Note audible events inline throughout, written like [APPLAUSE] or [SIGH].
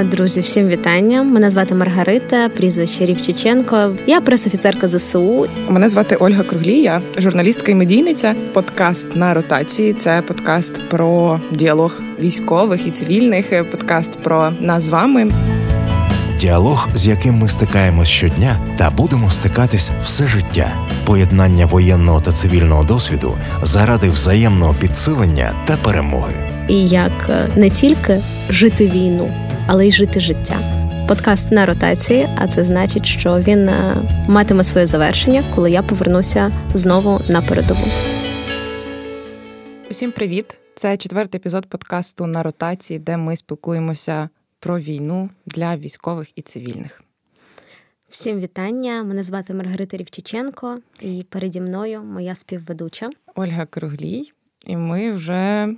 Друзі, всім вітання. Мене звати Маргарита, прізвище Рівчиченко. Я пресофіцерка ЗСУ. Мене звати Ольга Круглія, журналістка і медійниця. Подкаст на ротації. Це подкаст про діалог військових і цивільних. Подкаст про нас з вами. Діалог, з яким ми стикаємось щодня, та будемо стикатись все життя. Поєднання воєнного та цивільного досвіду заради взаємного підсилення та перемоги. І як е, не тільки жити війну але й жити життя. Подкаст на ротації, а це значить, що він е, матиме своє завершення, коли я повернуся знову на передову. Усім привіт! Це четвертий епізод подкасту на ротації, де ми спілкуємося про війну для військових і цивільних. Всім вітання! Мене звати Маргарита Рівчиченко, і переді мною моя співведуча Ольга Круглій. І ми вже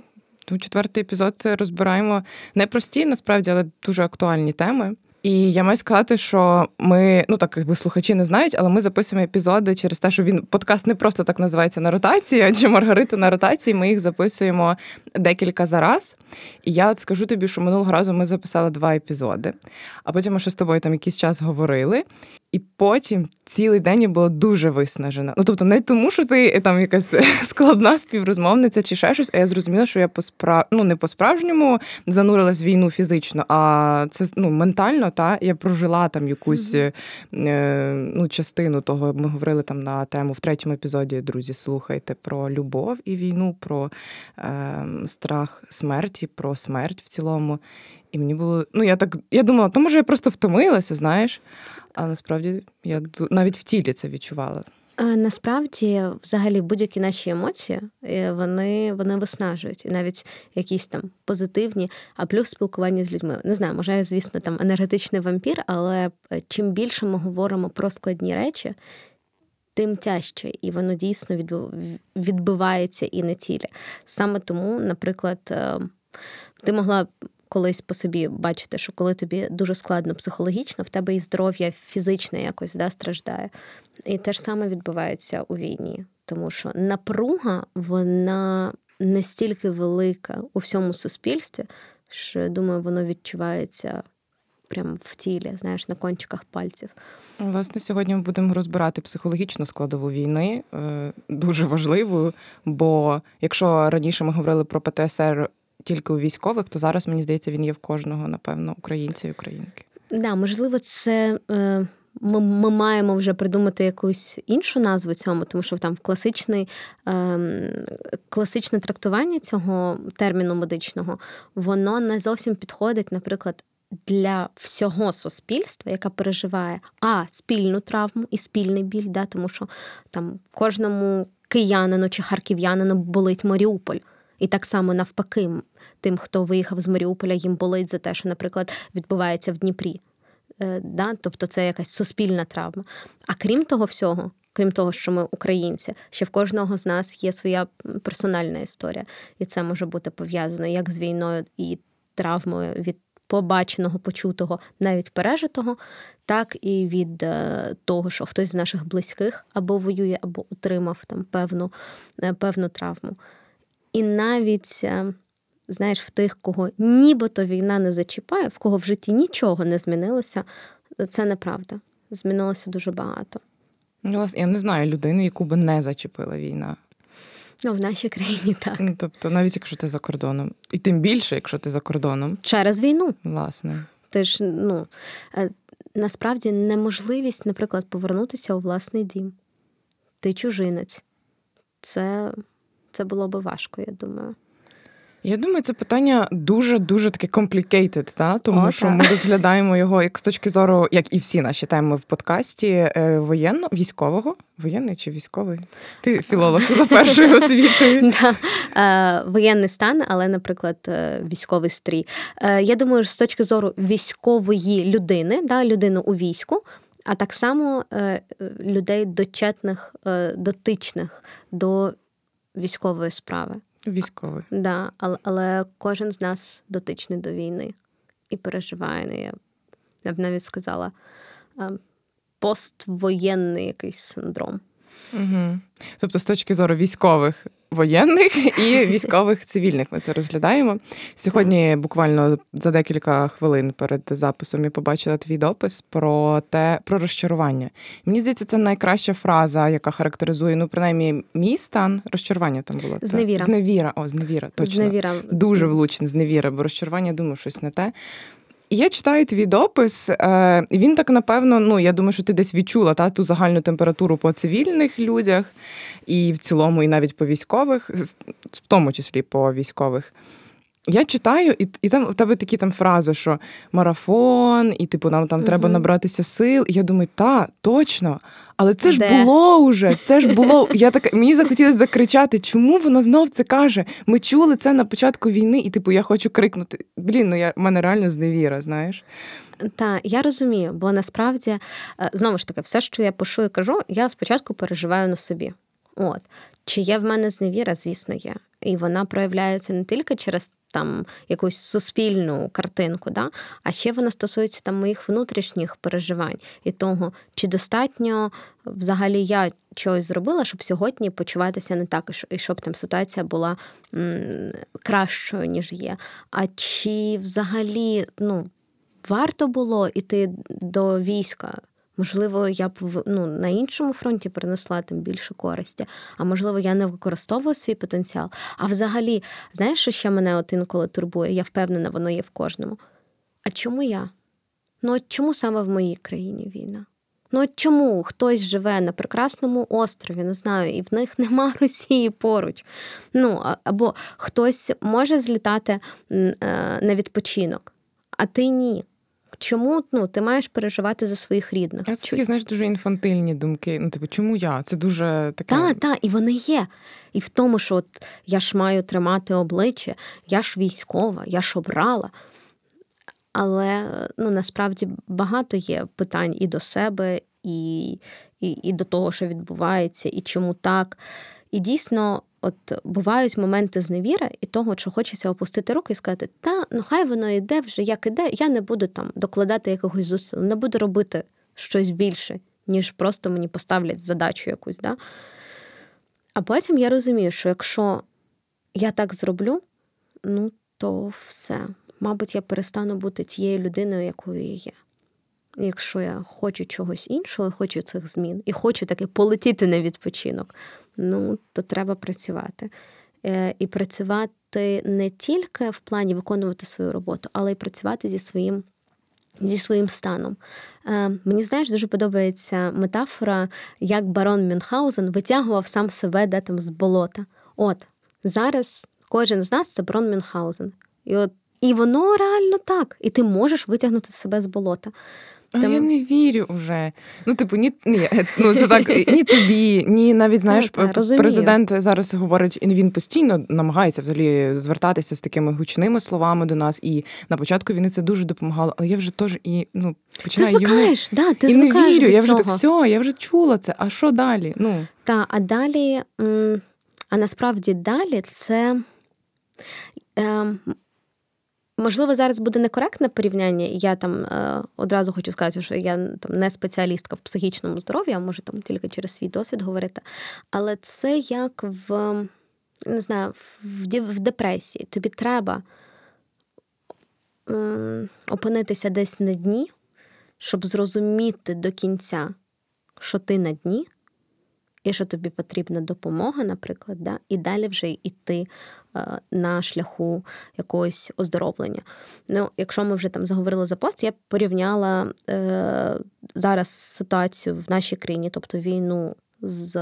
Ну, четвертий епізод розбираємо непрості, насправді, але дуже актуальні теми. І я маю сказати, що ми, ну так якби слухачі не знають, але ми записуємо епізоди через те, що він подкаст не просто так називається на ротації, адже Маргарита на ротації. Ми їх записуємо декілька за раз. І я от скажу тобі, що минулого разу ми записали два епізоди, а потім ми ще з тобою там якийсь час говорили. І потім цілий день я була дуже виснажена. Ну тобто, не тому, що ти е, там якась [LAUGHS] складна співрозмовниця чи ще щось, а я зрозуміла, що я по спра... ну, не по-справжньому занурилась в війну фізично, а це ну, ментально. Та я прожила там якусь mm-hmm. е, ну, частину того. Ми говорили там на тему в третьому епізоді. Друзі, слухайте про любов і війну, про е, страх смерті, про смерть в цілому. І мені було, ну я так я думала, то може я просто втомилася, знаєш. А насправді я навіть в тілі це відчувала. Насправді, взагалі, будь-які наші емоції е, вони вони виснажують, і навіть якісь там позитивні, а плюс спілкування з людьми. Не знаю, може, я, звісно, там енергетичний вампір, але е, чим більше ми говоримо про складні речі, тим тяжче, і воно дійсно відбивається і на тілі. Саме тому, наприклад, е, ти могла колись по собі бачите, що коли тобі дуже складно психологічно, в тебе і здоров'я фізичне якось да, страждає. І те ж саме відбувається у війні, тому що напруга вона настільки велика у всьому суспільстві, що думаю, воно відчувається прямо в тілі, знаєш, на кончиках пальців. Власне, сьогодні ми будемо розбирати психологічну складову війни, е, дуже важливу, бо якщо раніше ми говорили про ПТСР тільки у військових, то зараз мені здається, він є в кожного, напевно, українця і українки. Да, можливо, це. Е, ми ми маємо вже придумати якусь іншу назву цьому, тому що там класичний, е, класичне трактування цього терміну медичного, воно не зовсім підходить, наприклад, для всього суспільства, яка переживає а спільну травму і спільний біль, да, тому що там кожному киянину чи харків'янину болить Маріуполь. І так само навпаки, тим, хто виїхав з Маріуполя, їм болить за те, що, наприклад, відбувається в Дніпрі. Е, да? Тобто це якась суспільна травма. А крім того всього, крім того, що ми українці, ще в кожного з нас є своя персональна історія, і це може бути пов'язано як з війною і травмою від побаченого, почутого, навіть пережитого, так і від е, того, що хтось з наших близьких або воює, або отримав там певну, е, певну травму. І навіть, е, знаєш, в тих, кого нібито війна не зачіпає, в кого в житті нічого не змінилося, це неправда. Змінилося дуже багато. Ну, я не знаю людини, яку би не зачепила війна. Ну, в нашій країні [LAUGHS] так. Ну, Тобто, навіть якщо ти за кордоном, і тим більше, якщо ти за кордоном. Через війну. Власне. Ти ж, ну, е, насправді неможливість, наприклад, повернутися у власний дім. Ти чужинець. Це це було би важко, я думаю. Я думаю, це питання дуже-дуже таке complicated, та? тому О, що так. ми розглядаємо його як з точки зору, як і всі наші теми в подкасті е, воєнно військового. Воєнний чи військовий? Ти філолог за першою [LAUGHS] освітою. Е, воєнний стан, але, наприклад, е, військовий стрій. Я думаю, з точки зору військової людини, да, людини у війську. А так само людей дочетних, дотичних до військової справи. Військовий. Да, але, але кожен з нас дотичний до війни і переживає. Не. я б навіть сказала поствоєнний якийсь синдром. Угу. Тобто, з точки зору військових, воєнних і військових цивільних. Ми це розглядаємо. Сьогодні, буквально за декілька хвилин перед записом, я побачила твій допис про те, про розчарування. Мені здається, це найкраща фраза, яка характеризує, ну, принаймні, мій стан. Розчарування там було. Зневіра. Зневіра. О, зневіра. Точно. Зневіра. Дуже влучно, зневіра, бо розчарування, думаю, щось не те. Я читаю твій допис, е, він так напевно, ну я думаю, що ти десь відчула та ту загальну температуру по цивільних людях, і в цілому, і навіть по військових, в тому числі по військових. Я читаю, і і там у тебе такі там фрази, що марафон, і типу нам там угу. треба набратися сил. І я думаю, та, точно. Але це ж було вже, це ж було. Я так мені захотілося закричати, чому вона знов це каже? Ми чули це на початку війни, і типу я хочу крикнути. Блін, ну я в мене реально зневіра, знаєш. Так, я розумію, бо насправді е, знову ж таки, все, що я пишу і кажу, я спочатку переживаю на собі. От чи є в мене зневіра, звісно, є. І вона проявляється не тільки через там якусь суспільну картинку, да? а ще вона стосується там моїх внутрішніх переживань і того, чи достатньо взагалі я чогось зробила, щоб сьогодні почуватися не так, і щоб там ситуація була м, кращою, ніж є. А чи взагалі ну, варто було йти до війська? Можливо, я б ну, на іншому фронті принесла тим більше користі, а можливо, я не використовую свій потенціал. А взагалі, знаєш, що ще мене от інколи турбує? Я впевнена, воно є в кожному. А чому я? Ну от чому саме в моїй країні війна? Ну от чому хтось живе на прекрасному острові, не знаю, і в них [LAUGHS] нема Росії поруч? Ну або хтось може злітати е, на відпочинок, а ти ні. Чому ну, ти маєш переживати за своїх рідних? А це такі, знаєш, дуже інфантильні думки. Ну, типу, чому я? Це дуже таке. Так, так, і вони є. І в тому, що от я ж маю тримати обличчя, я ж військова, я ж обрала. Але ну, насправді багато є питань і до себе, і, і, і до того, що відбувається, і чому так. І дійсно. От бувають моменти зневіри і того, що хочеться опустити руки і сказати, та ну хай воно йде вже як іде, я не буду там докладати якогось зусиль, не буду робити щось більше, ніж просто мені поставлять задачу якусь. Да? А потім я розумію, що якщо я так зроблю, ну то все. Мабуть, я перестану бути тією людиною, якою я є. Якщо я хочу чогось іншого, хочу цих змін і хочу таки полетіти на відпочинок, ну то треба працювати. Е, і працювати не тільки в плані виконувати свою роботу, але й працювати зі своїм. Зі своїм станом. Е, Мені знаєш, дуже подобається метафора, як барон Мюнхгаузен витягував сам себе де там з болота. От зараз кожен з нас це барон Мюнхгаузен. І от і воно реально так. І ти можеш витягнути себе з болота. А я не вірю вже. Ну, типу, ні, ні, ну це так ні тобі, ні навіть знаєш, так, президент зараз говорить, і він постійно намагається взагалі звертатися з такими гучними словами до нас. І на початку війни це дуже допомагало. Але я вже теж і ну починаю ти звикаєш, йому... да, ти і не вірю. До я цього. вже все, я вже чула це. А що далі? Ну та а далі, а насправді далі це. Можливо, зараз буде некоректне порівняння, я там е, одразу хочу сказати, що я там не спеціалістка в психічному здоров'ї, а можу там тільки через свій досвід говорити. Але це як в не знаю, в, в депресії. Тобі треба м, опинитися десь на дні, щоб зрозуміти до кінця, що ти на дні, і що тобі потрібна допомога, наприклад, да, і далі вже йти е, на шляху якогось оздоровлення. Ну, Якщо ми вже там заговорили за пост, я порівняла е, зараз ситуацію в нашій країні, тобто війну з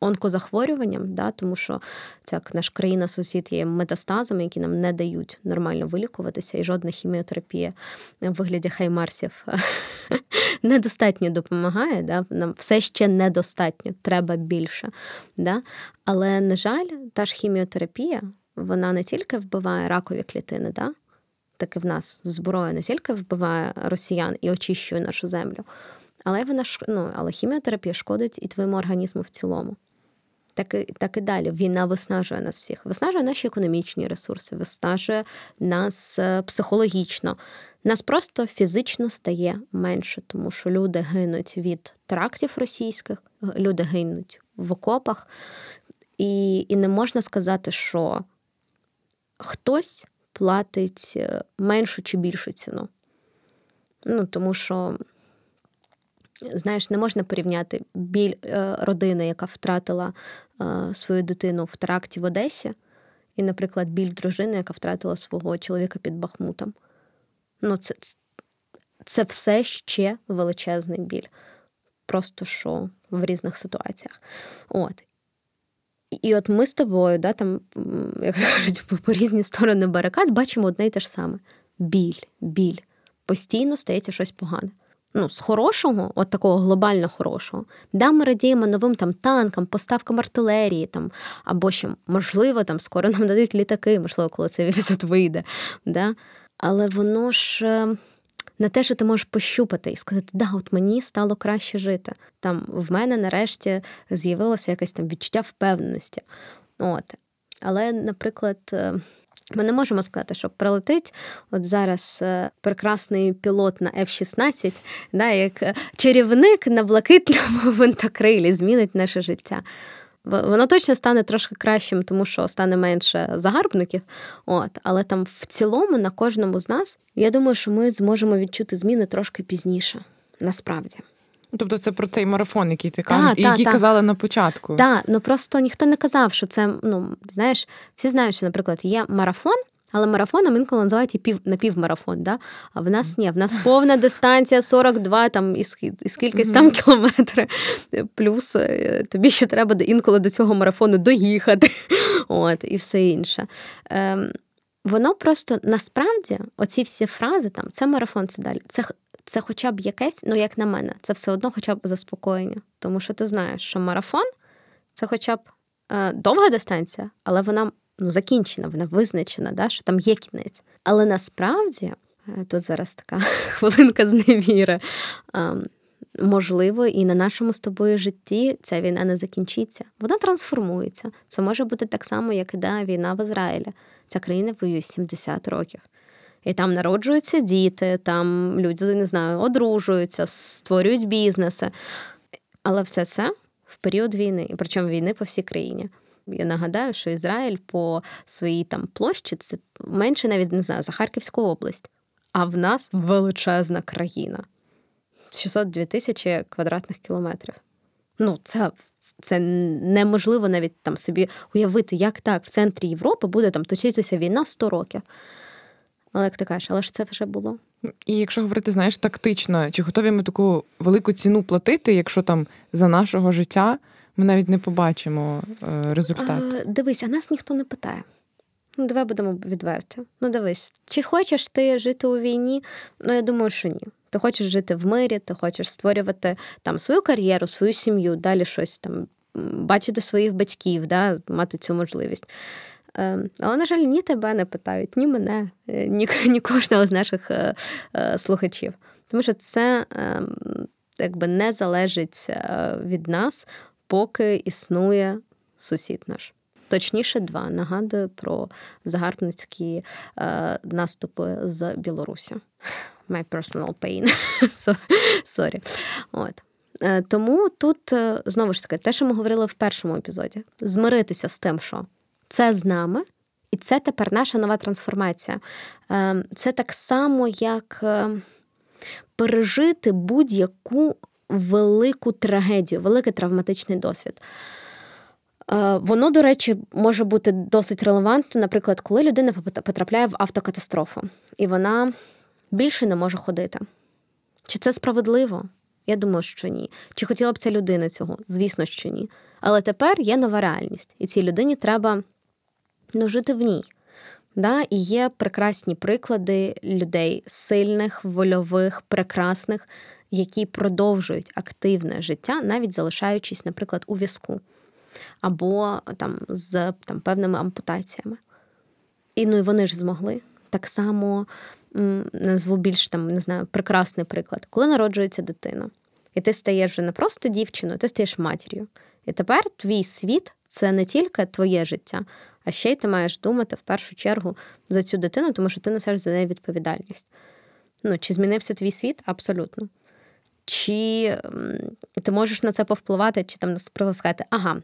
онкозахворюванням, да, тому що так, наша країна сусід є метастазами, які нам не дають нормально вилікуватися, і жодна хіміотерапія в вигляді хаймарсів [LAUGHS] недостатньо допомагає. Да? Нам все ще недостатньо, треба більше. Да? Але, на жаль, та ж хіміотерапія вона не тільки вбиває ракові клітини, да? так і в нас зброя не тільки вбиває росіян і очищує нашу землю. Але вона ну, але хіміотерапія шкодить і твоєму організму в цілому так і так і далі. Війна виснажує нас всіх, виснажує наші економічні ресурси, виснажує нас е, психологічно. Нас просто фізично стає менше, тому що люди гинуть від трактів російських, люди гинуть в окопах. І, І не можна сказати, що хтось платить е, меншу чи більшу ціну. Ну, тому що, знаєш, не можна порівняти біль е, родини, яка втратила е, свою дитину в теракті в Одесі, і, наприклад, біль дружини, яка втратила свого чоловіка під Бахмутом. Ну, це, це все ще величезний біль. Просто що в різних ситуаціях. От. І от ми з тобою, да, там, як кажуть, по різні сторони барикад бачимо одне й те ж саме: біль, біль. Постійно стається щось погане. Ну, з хорошого, от такого глобально хорошого, да, ми радіємо новим там танкам, поставкам артилерії, там, або ще, можливо, там скоро нам дадуть літаки, можливо, коли цей епізод вийде. Да? Але воно ж е, не те, що ти можеш пощупати і сказати, да, от мені стало краще жити. Там в мене нарешті з'явилося якесь там відчуття впевненості. От. Але, наприклад, е, ми не можемо сказати, що прилетить от зараз е, прекрасний пілот на F-16, да, як чарівник на блакитному [LAUGHS] винтокрилі змінить наше життя. Воно точно стане трошки кращим, тому що стане менше загарбників. От, Але там в цілому на кожному з нас, я думаю, що ми зможемо відчути зміни трошки пізніше, насправді. Тобто це про цей марафон, який ти кажеш, та, і який та. казали на початку. Так, ну просто ніхто не казав, що це, ну, знаєш, всі знають, що, наприклад, є марафон, але марафоном інколи називають і пів напівмарафон. Да? А в нас ні, в нас повна дистанція 42 там і скільки там кілометрів. Плюс е, тобі ще треба інколи до цього марафону доїхати. От, І все інше. Ем, Воно просто насправді, оці всі фрази там, це марафон, це далі. Це це хоча б якесь, ну як на мене, це все одно хоча б заспокоєння. Тому що ти знаєш, що марафон це хоча б е, довга дистанція, але вона ну, закінчена, вона визначена, да, що там є кінець. Але насправді е, тут зараз така [LAUGHS] хвилинка зневіри. Можливо, і на нашому з тобою житті ця війна не закінчиться. Вона трансформується. Це може бути так само, як і да, війна в Ізраїлі. Ця країна воює 70 років. І там народжуються діти, там люди не знаю, одружуються, створюють бізнеси. Але все це в період війни, і причому війни по всій країні. Я нагадаю, що Ізраїль по своїй там площі це менше навіть не знаю за Харківську область, а в нас величезна країна 602 тисячі квадратних кілометрів. Ну, це це неможливо навіть там собі уявити, як так в центрі Європи буде там точитися війна 100 років. Але як ти кажеш, але ж це вже було. І якщо говорити, знаєш, тактично, чи готові ми таку велику ціну платити, якщо там за нашого життя ми навіть не побачимо е, результат? А, дивись, а нас ніхто не питає. Ну, давай будемо відверті. Ну, дивись, чи хочеш ти жити у війні? Ну, я думаю, що ні. Ти хочеш жити в мирі, ти хочеш створювати там свою кар'єру, свою сім'ю, далі щось там, бачити своїх батьків, да, мати цю можливість. Ем, але, на жаль, ні тебе не питають, ні мене, е, ні ні кожного з наших е, е, слухачів. Тому що це ем, якби не залежить від нас, поки існує сусід наш. Точніше, два. Нагадую про загарбницькі наступи з Білорусі. [LAUGHS] My personal pain. [LAUGHS] Sorry. От. Тому тут знову ж таки те, що ми говорили в першому епізоді: змиритися з тим, що це з нами, і це тепер наша нова трансформація. Ем, це так само, як е, пережити будь-яку велику трагедію, великий травматичний досвід. Е, воно, до речі, може бути досить релевантно, наприклад, коли людина потрапляє в автокатастрофу, і вона більше не може ходити. Чи це справедливо? Я думаю, що ні. Чи хотіла б ця людина цього? Звісно, що ні. Але тепер є нова реальність, і цій людині треба ну, жити в ній. Да? І є прекрасні приклади людей сильних, вольових, прекрасних, які продовжують активне життя, навіть залишаючись, наприклад, у візку або там з там, певними ампутаціями. І ну і вони ж змогли. Так само назву більш там, не знаю, прекрасний приклад, коли народжується дитина, і ти стаєш вже не просто дівчиною, ти стаєш матір'ю. І тепер твій світ це не тільки твоє життя, а ще й ти маєш думати в першу чергу за цю дитину, тому що ти несеш за неї відповідальність. Ну, Чи змінився твій світ? Абсолютно. Чи ти можеш на це повпливати, чи там сказати, ага,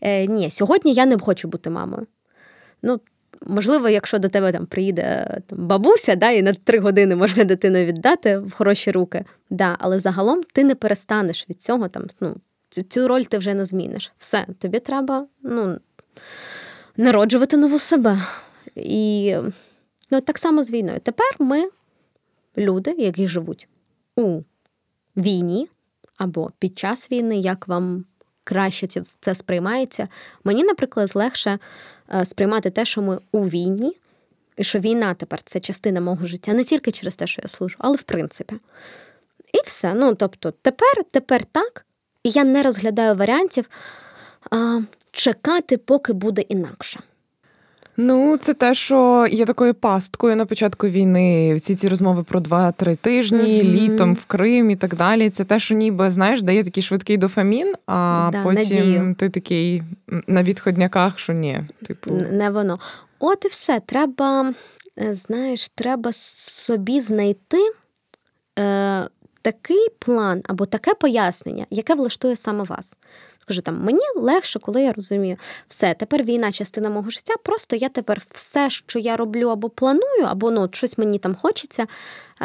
е, ні, сьогодні я не хочу бути мамою. Ну, Можливо, якщо до тебе там приїде там, бабуся, да, і на три години можна дитину віддати в хороші руки, да, але загалом ти не перестанеш від цього, там, ну, цю, цю роль ти вже не зміниш. Все, тобі треба ну, народжувати нову себе. І ну, так само з війною. Тепер ми, люди, які живуть у війні або під час війни, як вам краще це сприймається. Мені, наприклад, легше е, сприймати те, що ми у війні, і що війна тепер це частина мого життя, не тільки через те, що я служу, але в принципі. І все. Ну, тобто, тепер, тепер так, і я не розглядаю варіантів чекати, поки буде інакше. Ну, це те, що є такою пасткою на початку війни. Всі ці розмови про два-три тижні, mm-hmm. літом в Крим і так далі. Це те, що ніби знаєш, дає такий швидкий дофамін, а да, потім надію. ти такий на відходняках, що ні, типу не воно. От і все. Треба, е, знаєш, треба собі знайти. Е, Такий план або таке пояснення, яке влаштує саме вас. Кажу, там мені легше, коли я розумію, все, тепер війна частина мого життя. Просто я тепер все, що я роблю або планую, або ну, щось мені там хочеться,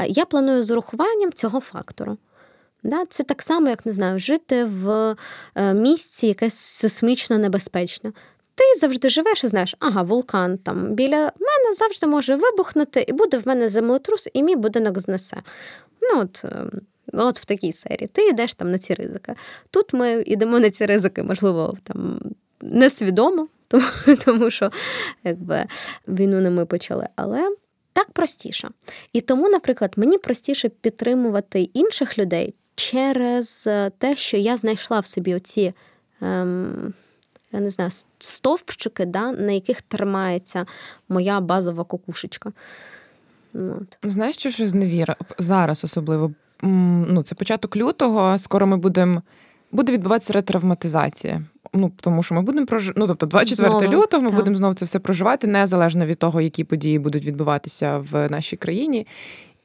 я планую з урахуванням цього фактору. Да? Це так само, як не знаю, жити в е, місці, яке сейсмічно небезпечне. Ти завжди живеш і знаєш, ага, вулкан там біля мене завжди може вибухнути, і буде в мене землетрус, і мій будинок знесе. Ну, от, ем, Ну, от в такій серії. Ти йдеш там на ці ризики. Тут ми йдемо на ці ризики, можливо, там несвідомо, [LAUGHS] тому, тому що якби, війну не ми почали. Але так простіше. І тому, наприклад, мені простіше підтримувати інших людей через те, що я знайшла в собі оці. Ем, я не знаю, стовпчики, да, на яких тримається моя базова кукушечка. От. Знаєш, що ж зневіра зараз особливо ну, це початок лютого. Скоро ми будемо буде відбуватися ретравматизація. Ну, тому що ми будемо прожи... ну, тобто 24 знову, лютого ми так. будемо знову це все проживати, незалежно від того, які події будуть відбуватися в нашій країні.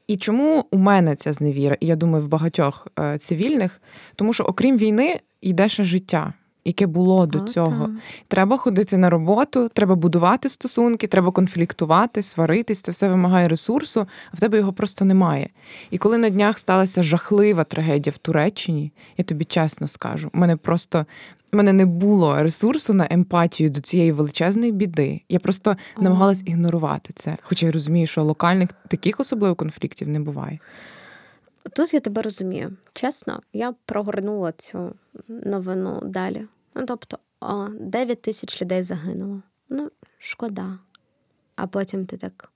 І чому у мене ця зневіра, і я думаю, в багатьох е, цивільних, тому що окрім війни йде ще життя яке було до О, цього. Так. Треба ходити на роботу, треба будувати стосунки, треба конфліктувати, сваритись. Це все вимагає ресурсу, а в тебе його просто немає. І коли на днях сталася жахлива трагедія в Туреччині, я тобі чесно скажу, у мене просто. У мене не було ресурсу на емпатію до цієї величезної біди. Я просто О. намагалась ігнорувати це. Хоча я розумію, що локальних таких особливо конфліктів не буває. Тут я тебе розумію. Чесно, я прогорнула цю новину далі. Ну, тобто, о, 9 тисяч людей загинуло. Ну, шкода. А потім ти так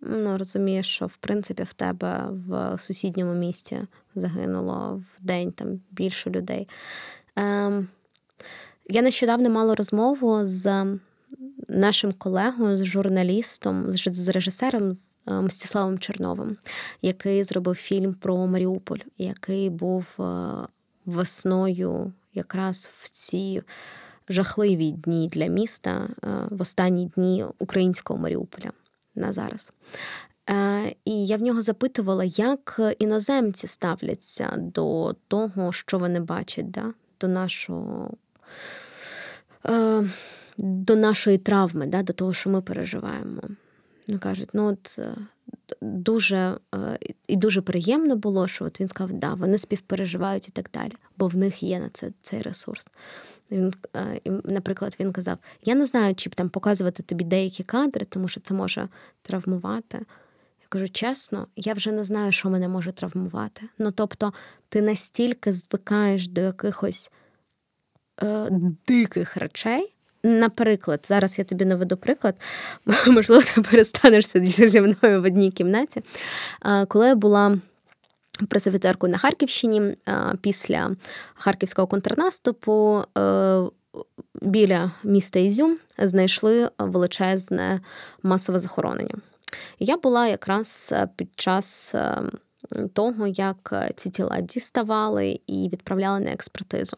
ну, розумієш, що в принципі в тебе в сусідньому місті загинуло в день там більше людей. Ем, Я нещодавно мала розмову з нашим колегою, з журналістом, з режисером з е, Мстиславом Черновим, який зробив фільм про Маріуполь, який був е, весною якраз в ці жахливі дні для міста, е, в останні дні українського Маріуполя на зараз. Е, і я в нього запитувала, як іноземці ставляться до того, що вони бачать, да? до нашого. Е, до нашої травми, да, до того, що ми переживаємо. Кажуть, ну от дуже і дуже приємно було, що от він сказав, да, вони співпереживають і так далі, бо в них є на це цей ресурс. Він, Наприклад, він казав: Я не знаю, чи б там показувати тобі деякі кадри, тому що це може травмувати. Я кажу, чесно, я вже не знаю, що мене може травмувати. Ну тобто, ти настільки звикаєш до якихось е, диких речей. Наприклад, зараз я тобі наведу приклад, [LAUGHS] можливо, ти перестанеш сидіти зі мною в одній кімнаті. Коли я була пресофіцеркою на Харківщині після харківського контрнаступу, е, біля міста Ізюм знайшли величезне масове захоронення. Я була якраз під час е, того, як ці тіла діставали і відправляли на експертизу.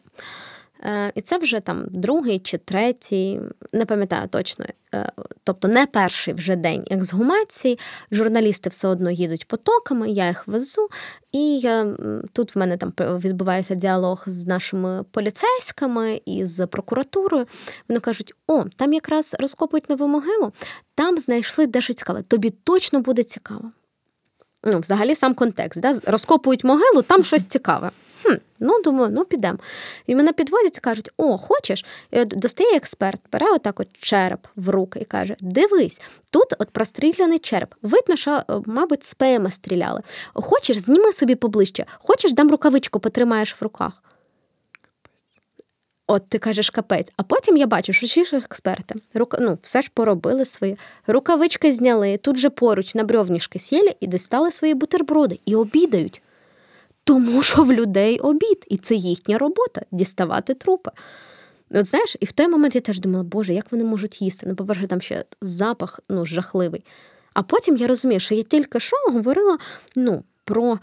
Е, і це вже там другий чи третій, не пам'ятаю точно. Е, тобто не перший вже день ексгумації. Журналісти все одно їдуть потоками, я їх везу. І я, тут в мене там відбувається діалог з нашими поліцейськими і з прокуратурою. Вони кажуть: о, там якраз розкопують нову могилу, там знайшли дещо цікаве. Тобі точно буде цікаво. Ну, Взагалі сам контекст. Да? Розкопують могилу, там щось цікаве. Хм, Ну, думаю, ну підемо. І мене підводять і кажуть: О, хочеш? І от достає експерт, бере отак от череп в руки і каже: Дивись, тут от простріляний череп. Видно, що, е, мабуть, з ПМ стріляли. Хочеш, зніми собі поближче, хочеш, дам рукавичку, потримаєш в руках. От ти кажеш капець. А потім я бачу, що всі експерти рука, ну, все ж поробили свої. Рукавички зняли, тут же поруч на брьовніжки сіли і дістали свої бутерброди і обідають. Тому що в людей обід, і це їхня робота діставати трупи. От знаєш, і в той момент я теж думала, Боже, як вони можуть їсти? Ну, по-перше, там ще запах ну, жахливий. А потім я розумію, що я тільки що говорила ну, про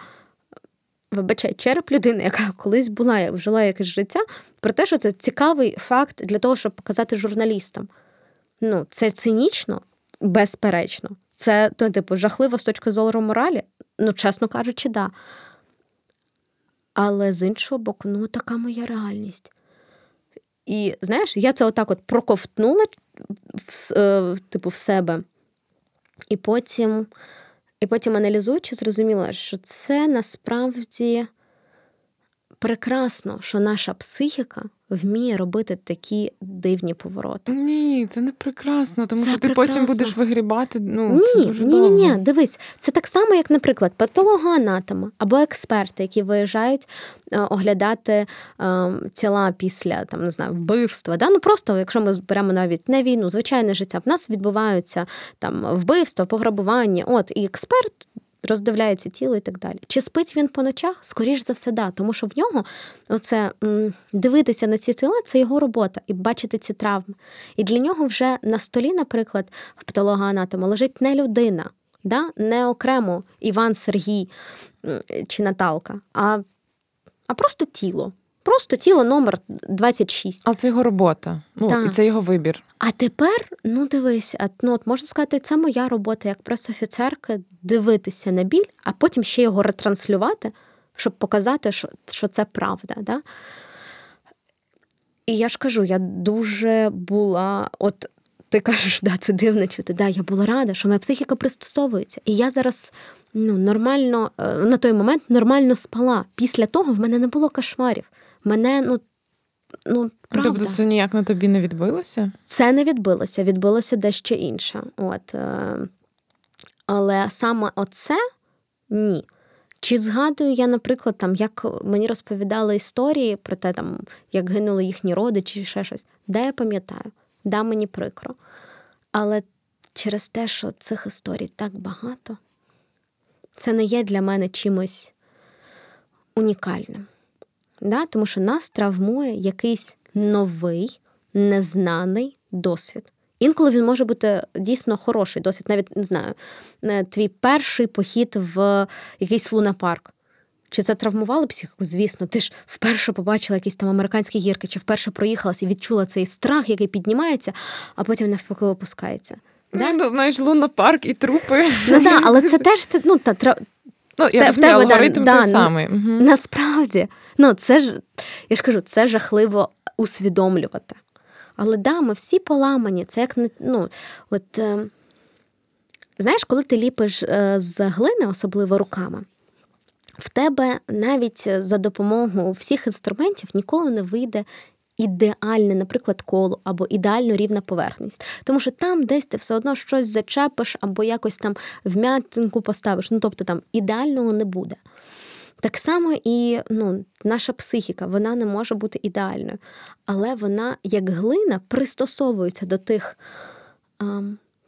вибачай, череп людини, яка колись була, жила якесь життя, про те, що це цікавий факт для того, щоб показати журналістам. Ну, це цинічно, безперечно. Це, ну, типу, жахливо з точки зору моралі, ну, чесно кажучи, да. Але з іншого боку, ну така моя реальність. І знаєш, я це отак от проковтнула в, е, типу, в себе. І потім, і потім аналізуючи, зрозуміла, що це насправді прекрасно, що наша психіка вміє робити такі дивні повороти. Ні, це не прекрасно, тому це що ти прекрасно. потім будеш вигрібати. Ну, Ні, дуже ні, ні, ні. Дивись, це так само, як, наприклад, патологоанатоми або експерти, які виїжджають е, оглядати е, тіла після там не знаю вбивства. Да? Ну просто, якщо ми беремо навіть не війну, звичайне життя, в нас відбуваються там вбивства, пограбування. От і експерт роздивляється тіло і так далі. Чи спить він по ночах? Скоріш за все, да. Тому що в нього оце дивитися на ці тіла це його робота і бачити ці травми. І для нього вже на столі, наприклад, в патологоанатома лежить не людина, да? не окремо Іван Сергій чи Наталка, а, а просто тіло. Просто тіло номер 26. Але це його робота. Ну, Так. І це його вибір. А тепер, ну дивись, а, ну от можна сказати, це моя робота як пресофіцерка дивитися на біль, а потім ще його ретранслювати, щоб показати, що що це правда. Да? І я ж кажу, я дуже була, от ти кажеш, да, це дивно чути. Да, я була рада, що моя психіка пристосовується. І я зараз ну, нормально, е, на той момент нормально спала. Після того в мене не було кошмарів. Мене, ну, ну правда. Тобто це ніяк на тобі не відбилося? Це не відбилося, відбилося дещо інше. От, е, але саме оце ні. Чи згадую я, наприклад, там, як мені розповідали історії про те, там, як гинули їхні родичі чи ще щось, де я пам'ятаю, да, мені прикро. Але через те, що цих історій так багато, це не є для мене чимось унікальним. Да? Тому що нас травмує якийсь новий, незнаний досвід. Інколи він може бути дійсно хороший досвід, навіть не знаю, е, твій перший похід в якийсь лунапарк. Чи це травмувало психіку? Звісно, ти ж вперше побачила якісь там американські гірки, чи вперше проїхалася і відчула цей страх, який піднімається, а потім навпаки опускається. Да? Ну, знаєш, лунопарк і трупи. Ну так, але це [LAUGHS] теж ну, та. Ну, я розумію, алгоритм да, той ну, самий. Угу. Насправді, ну це ж я ж кажу, це жахливо усвідомлювати. Але да, ми всі поламані. Це як ну, от е, знаєш, коли ти ліпиш е, з глини, особливо руками, в тебе навіть за допомогою всіх інструментів ніколи не вийде. Ідеальне, наприклад, коло або ідеально рівна поверхність. Тому що там десь ти все одно щось зачепиш або якось там вм'ятинку поставиш. Ну, тобто там ідеального не буде. Так само і ну, наша психіка, вона не може бути ідеальною, але вона, як глина, пристосовується до тих а,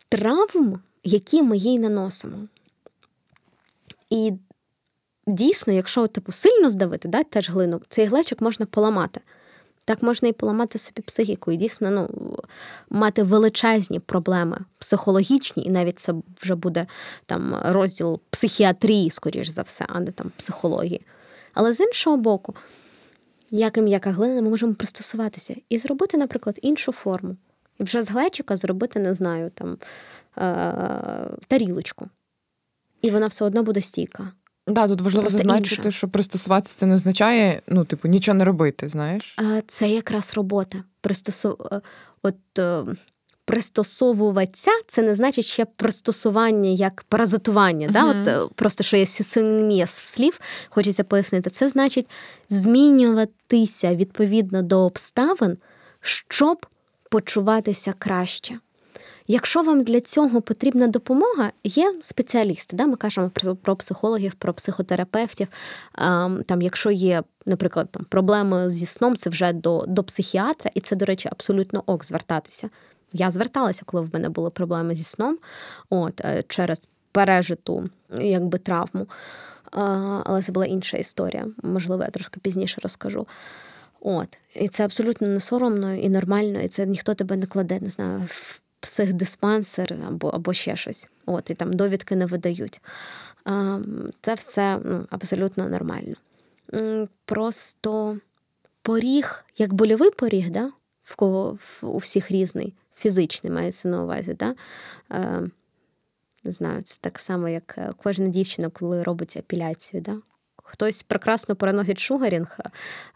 травм, які ми їй наносимо. І дійсно, якщо типу, сильно здавити, да, теж глину, цей глечик можна поламати. Так можна і поламати собі психіку, і дійсно ну, мати величезні проблеми психологічні, і навіть це вже буде там розділ психіатрії, скоріш за все, а не там психології. Але з іншого боку, як і м'яка глина, ми можемо пристосуватися і зробити, наприклад, іншу форму. І вже з глечика зробити, не знаю, там е- тарілочку. І вона все одно буде стійка. Да, тут важливо Просто зазначити, інша. що пристосуватися це не означає, ну, типу, нічого не робити, знаєш. Це якраз робота. Пристосу... е, От, е, пристосовуватися це не значить ще пристосування як паразитування. Да? От, е, просто що є синонімія слів, хочеться пояснити. Це значить змінюватися відповідно до обставин, щоб почуватися краще. Якщо вам для цього потрібна допомога, є спеціалісти. Да? Ми кажемо про, психологів, про психотерапевтів. Там, якщо є, наприклад, там, проблеми зі сном, це вже до, до психіатра, і це, до речі, абсолютно ок звертатися. Я зверталася, коли в мене були проблеми зі сном, от, е, через пережиту якби, травму. Але це була інша історія. Можливо, я трошки пізніше розкажу. От. І це абсолютно не соромно і нормально, і це ніхто тебе не кладе, не знаю, в психдиспансер або, або ще щось. От, і там довідки не видають. Це все ну, абсолютно нормально. Просто поріг, як больовий поріг, да? в кого у всіх різний, фізичний мається на увазі. Да? Е, не знаю, це так само, як е, кожна дівчина, коли робить апеляцію. Да? Хтось прекрасно переносить шугарінг, а-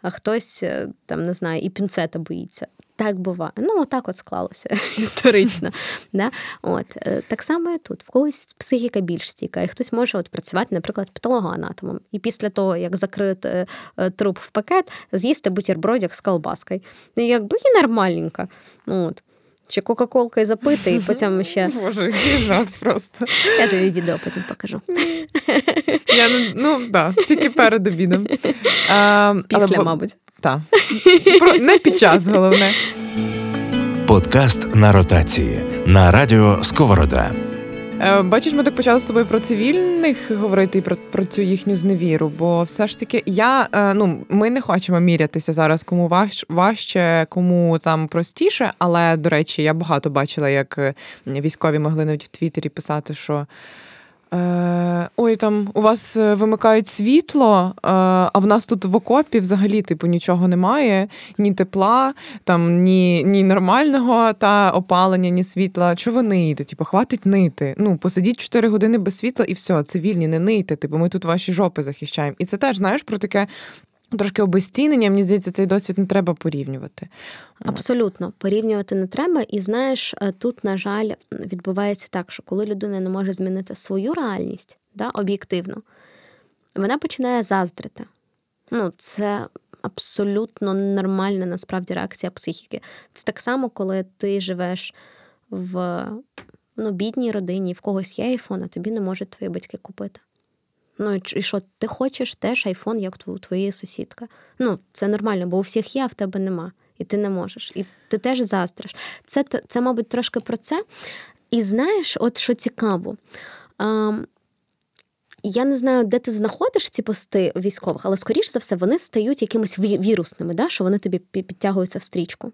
а хтось е, там не знаю, і пінцета боїться. Так буває. Ну, отак от склалося [LAUGHS] історично. Да? От, е, так само і тут. В когось психіка більш стійка, і хтось може от працювати, наприклад, патологоанатомом. І після того, як закрити е, труп в пакет, з'їсти бутербродик з колбаскою. І якби і нормальненько. Ну, Чи кока-колкою запити, і потім [LAUGHS] ще Боже, який жах просто. я тобі відео потім покажу. [LAUGHS] Я, ну, так, да, тільки перед обідом. А, Після, але, мабуть. Та. Про, не під час, головне. Подкаст на ротації на радіо Сковорода. Е, Бачиш, ми так почали з тобою про цивільних говорити і про, про цю їхню зневіру. Бо все ж таки, я е, ну ми не хочемо мірятися зараз, кому важ, важче, кому там простіше. Але до речі, я багато бачила, як військові могли навіть в Твіттері писати, що. Е, ой, там у вас е, вимикають світло, е, а в нас тут в окопі взагалі типу нічого немає, ні тепла, там ні, ні нормального та опалення, ні світла. Чого ви ниєте? Типу, хватить нити. Ну, посидіть 4 години без світла і все, цивільні, не нийте. Типу, ми тут ваші жопи захищаємо. І це теж знаєш про таке. Трошки обезцінення, мені здається, цей досвід не треба порівнювати. Абсолютно порівнювати не треба. І знаєш, е, тут, на жаль, відбувається так, що коли людина не може змінити свою реальність да, об'єктивно, вона починає заздрити. Ну, це абсолютно нормальна насправді реакція психіки. Це так само, коли ти живеш в ну, бідній родині, в когось є айфон, а тобі не можуть твої батьки купити. Ну і що ти хочеш теж айфон, як у твоєї сусідка. Ну, це нормально, бо у всіх є, а в тебе нема. І ти не можеш. І ти теж заздриш. Це, це мабуть, трошки про це. І знаєш, от що цікаво. А, я не знаю, де ти знаходиш ці пости військових, але скоріш за все вони стають якимись вірусними, да, що вони тобі підтягуються в стрічку.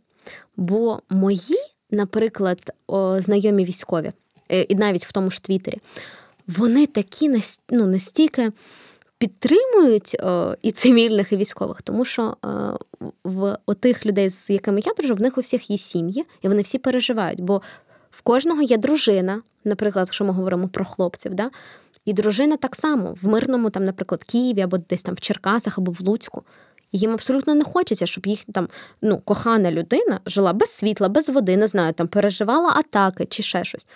Бо мої, наприклад, знайомі військові, е, і навіть в тому ж Твіттері, вони такі ну, настільки підтримують е, і цивільних, і військових, тому що е, в отих людей, з якими я дружу, в них у всіх є сім'ї, і вони всі переживають. Бо в кожного є дружина, наприклад, якщо ми говоримо про хлопців, да? і дружина так само в мирному, там, наприклад, Києві або десь там в Черкасах або в Луцьку. Їм абсолютно не хочеться, щоб їх там ну, кохана людина жила без світла, без води, не знаю, там переживала атаки чи ще щось.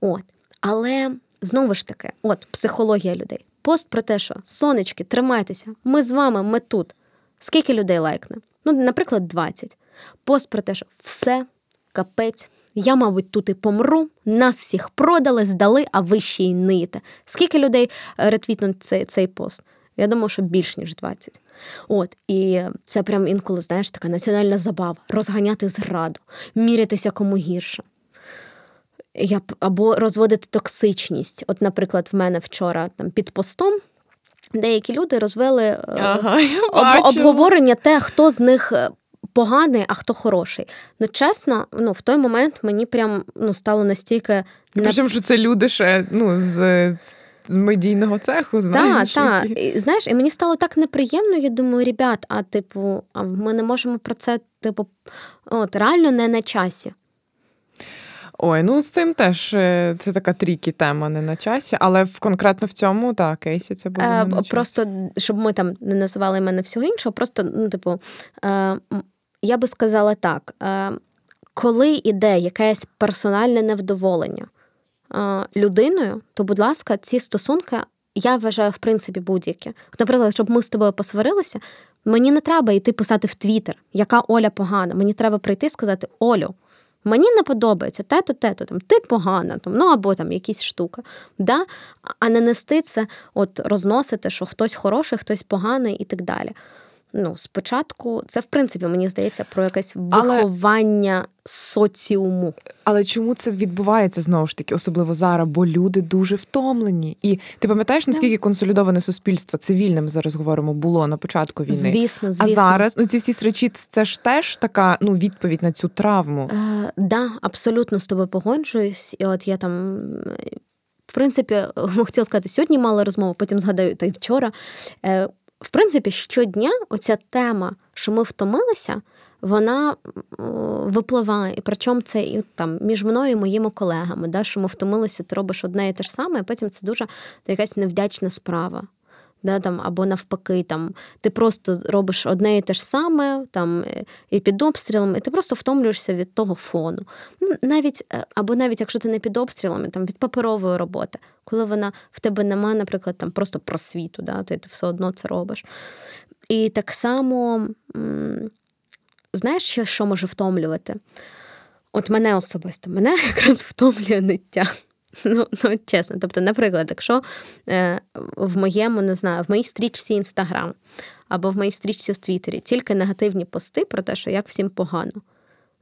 От. Але знову ж таки, от психологія людей. Пост про те, що сонечки, тримайтеся, ми з вами, ми тут. Скільки людей лайкне? Ну, наприклад, 20. Пост про те, що все, капець. Я, мабуть, тут і помру, нас всіх продали, здали, а ви ще й ниєте. Скільки людей е, ретвітнуть цей, цей пост? Я думаю, що більш ніж 20. От, і це прям інколи, знаєш, така національна забава розганяти зраду, мірятися кому гірше. Я б- або розводити токсичність. От, наприклад, в мене вчора там під постом деякі люди розвели е, Ага, об, обговорення те, хто з них е, поганий, а хто хороший. Ну, чесно, ну, в той момент мені прям ну, стало настільки. Причому, що це люди ще ну, з, з з медійного цеху, знаєш. Так, так. І, знаєш, і мені стало так неприємно. Я думаю, ребят, а типу, а ми не можемо про це, типу, от реально не на часі. Ой, ну з цим теж е, це така трікі тема не на часі, але в конкретно в цьому так, кейсі це було не на часі. Просто щоб ми там не називали мене всього іншого, просто ну, типу, е, я би сказала так: е, коли іде якесь персональне невдоволення людиною, то, будь ласка, ці стосунки. Я вважаю, в принципі, будь-які. Наприклад, щоб ми з тобою посварилися, мені не треба йти писати в Твіттер, яка Оля погана. Мені треба прийти і сказати: Олю, Мені не подобається те-то, те-то, там, ти погана, там, ну або там якісь штука. Да? А не нести це, от розносити, що хтось хороший, хтось поганий і так далі. Ну, спочатку, це в принципі мені здається про якесь виховання Але... соціуму. Але чому це відбувається знову ж таки, особливо зараз? Бо люди дуже втомлені. І ти пам'ятаєш, наскільки yeah. консолідоване суспільство цивільне ми зараз говоримо було на початку війни? Звісно, звісно. А зараз ну ці всі сречі, це ж теж така ну відповідь на цю травму. Е, Да, абсолютно з тобою погоджуюсь. І от я там. В принципі, [LAUGHS] хотіла сказати, сьогодні мала розмову, потім згадаю та й вчора. В принципі, щодня оця тема, що ми втомилися, вона випливає. І причому це і там між мною і моїми колегами, да, що ми втомилися, ти робиш одне і те ж саме, і потім це дуже якась невдячна справа да, там, Або навпаки, там, ти просто робиш одне і те ж саме, там, е, і під обстрілом, і ти просто втомлюєшся від того фону. Ну, навіть, е, Або навіть якщо ти не під обстрілами, там, від паперової роботи, коли вона в тебе немає, наприклад, там, просто просвіту, да, ти, ти все одно це робиш. І так само, знаєш, що, що може втомлювати? От мене особисто, мене [LAUGHS] якраз втомлює ниття. [LAUGHS] Ну, ну чесно. Тобто, наприклад, якщо е, в моєму не знаю, в моїй стрічці Інстаграм або в моїй стрічці в Твіттері тільки негативні пости про те, що як всім погано,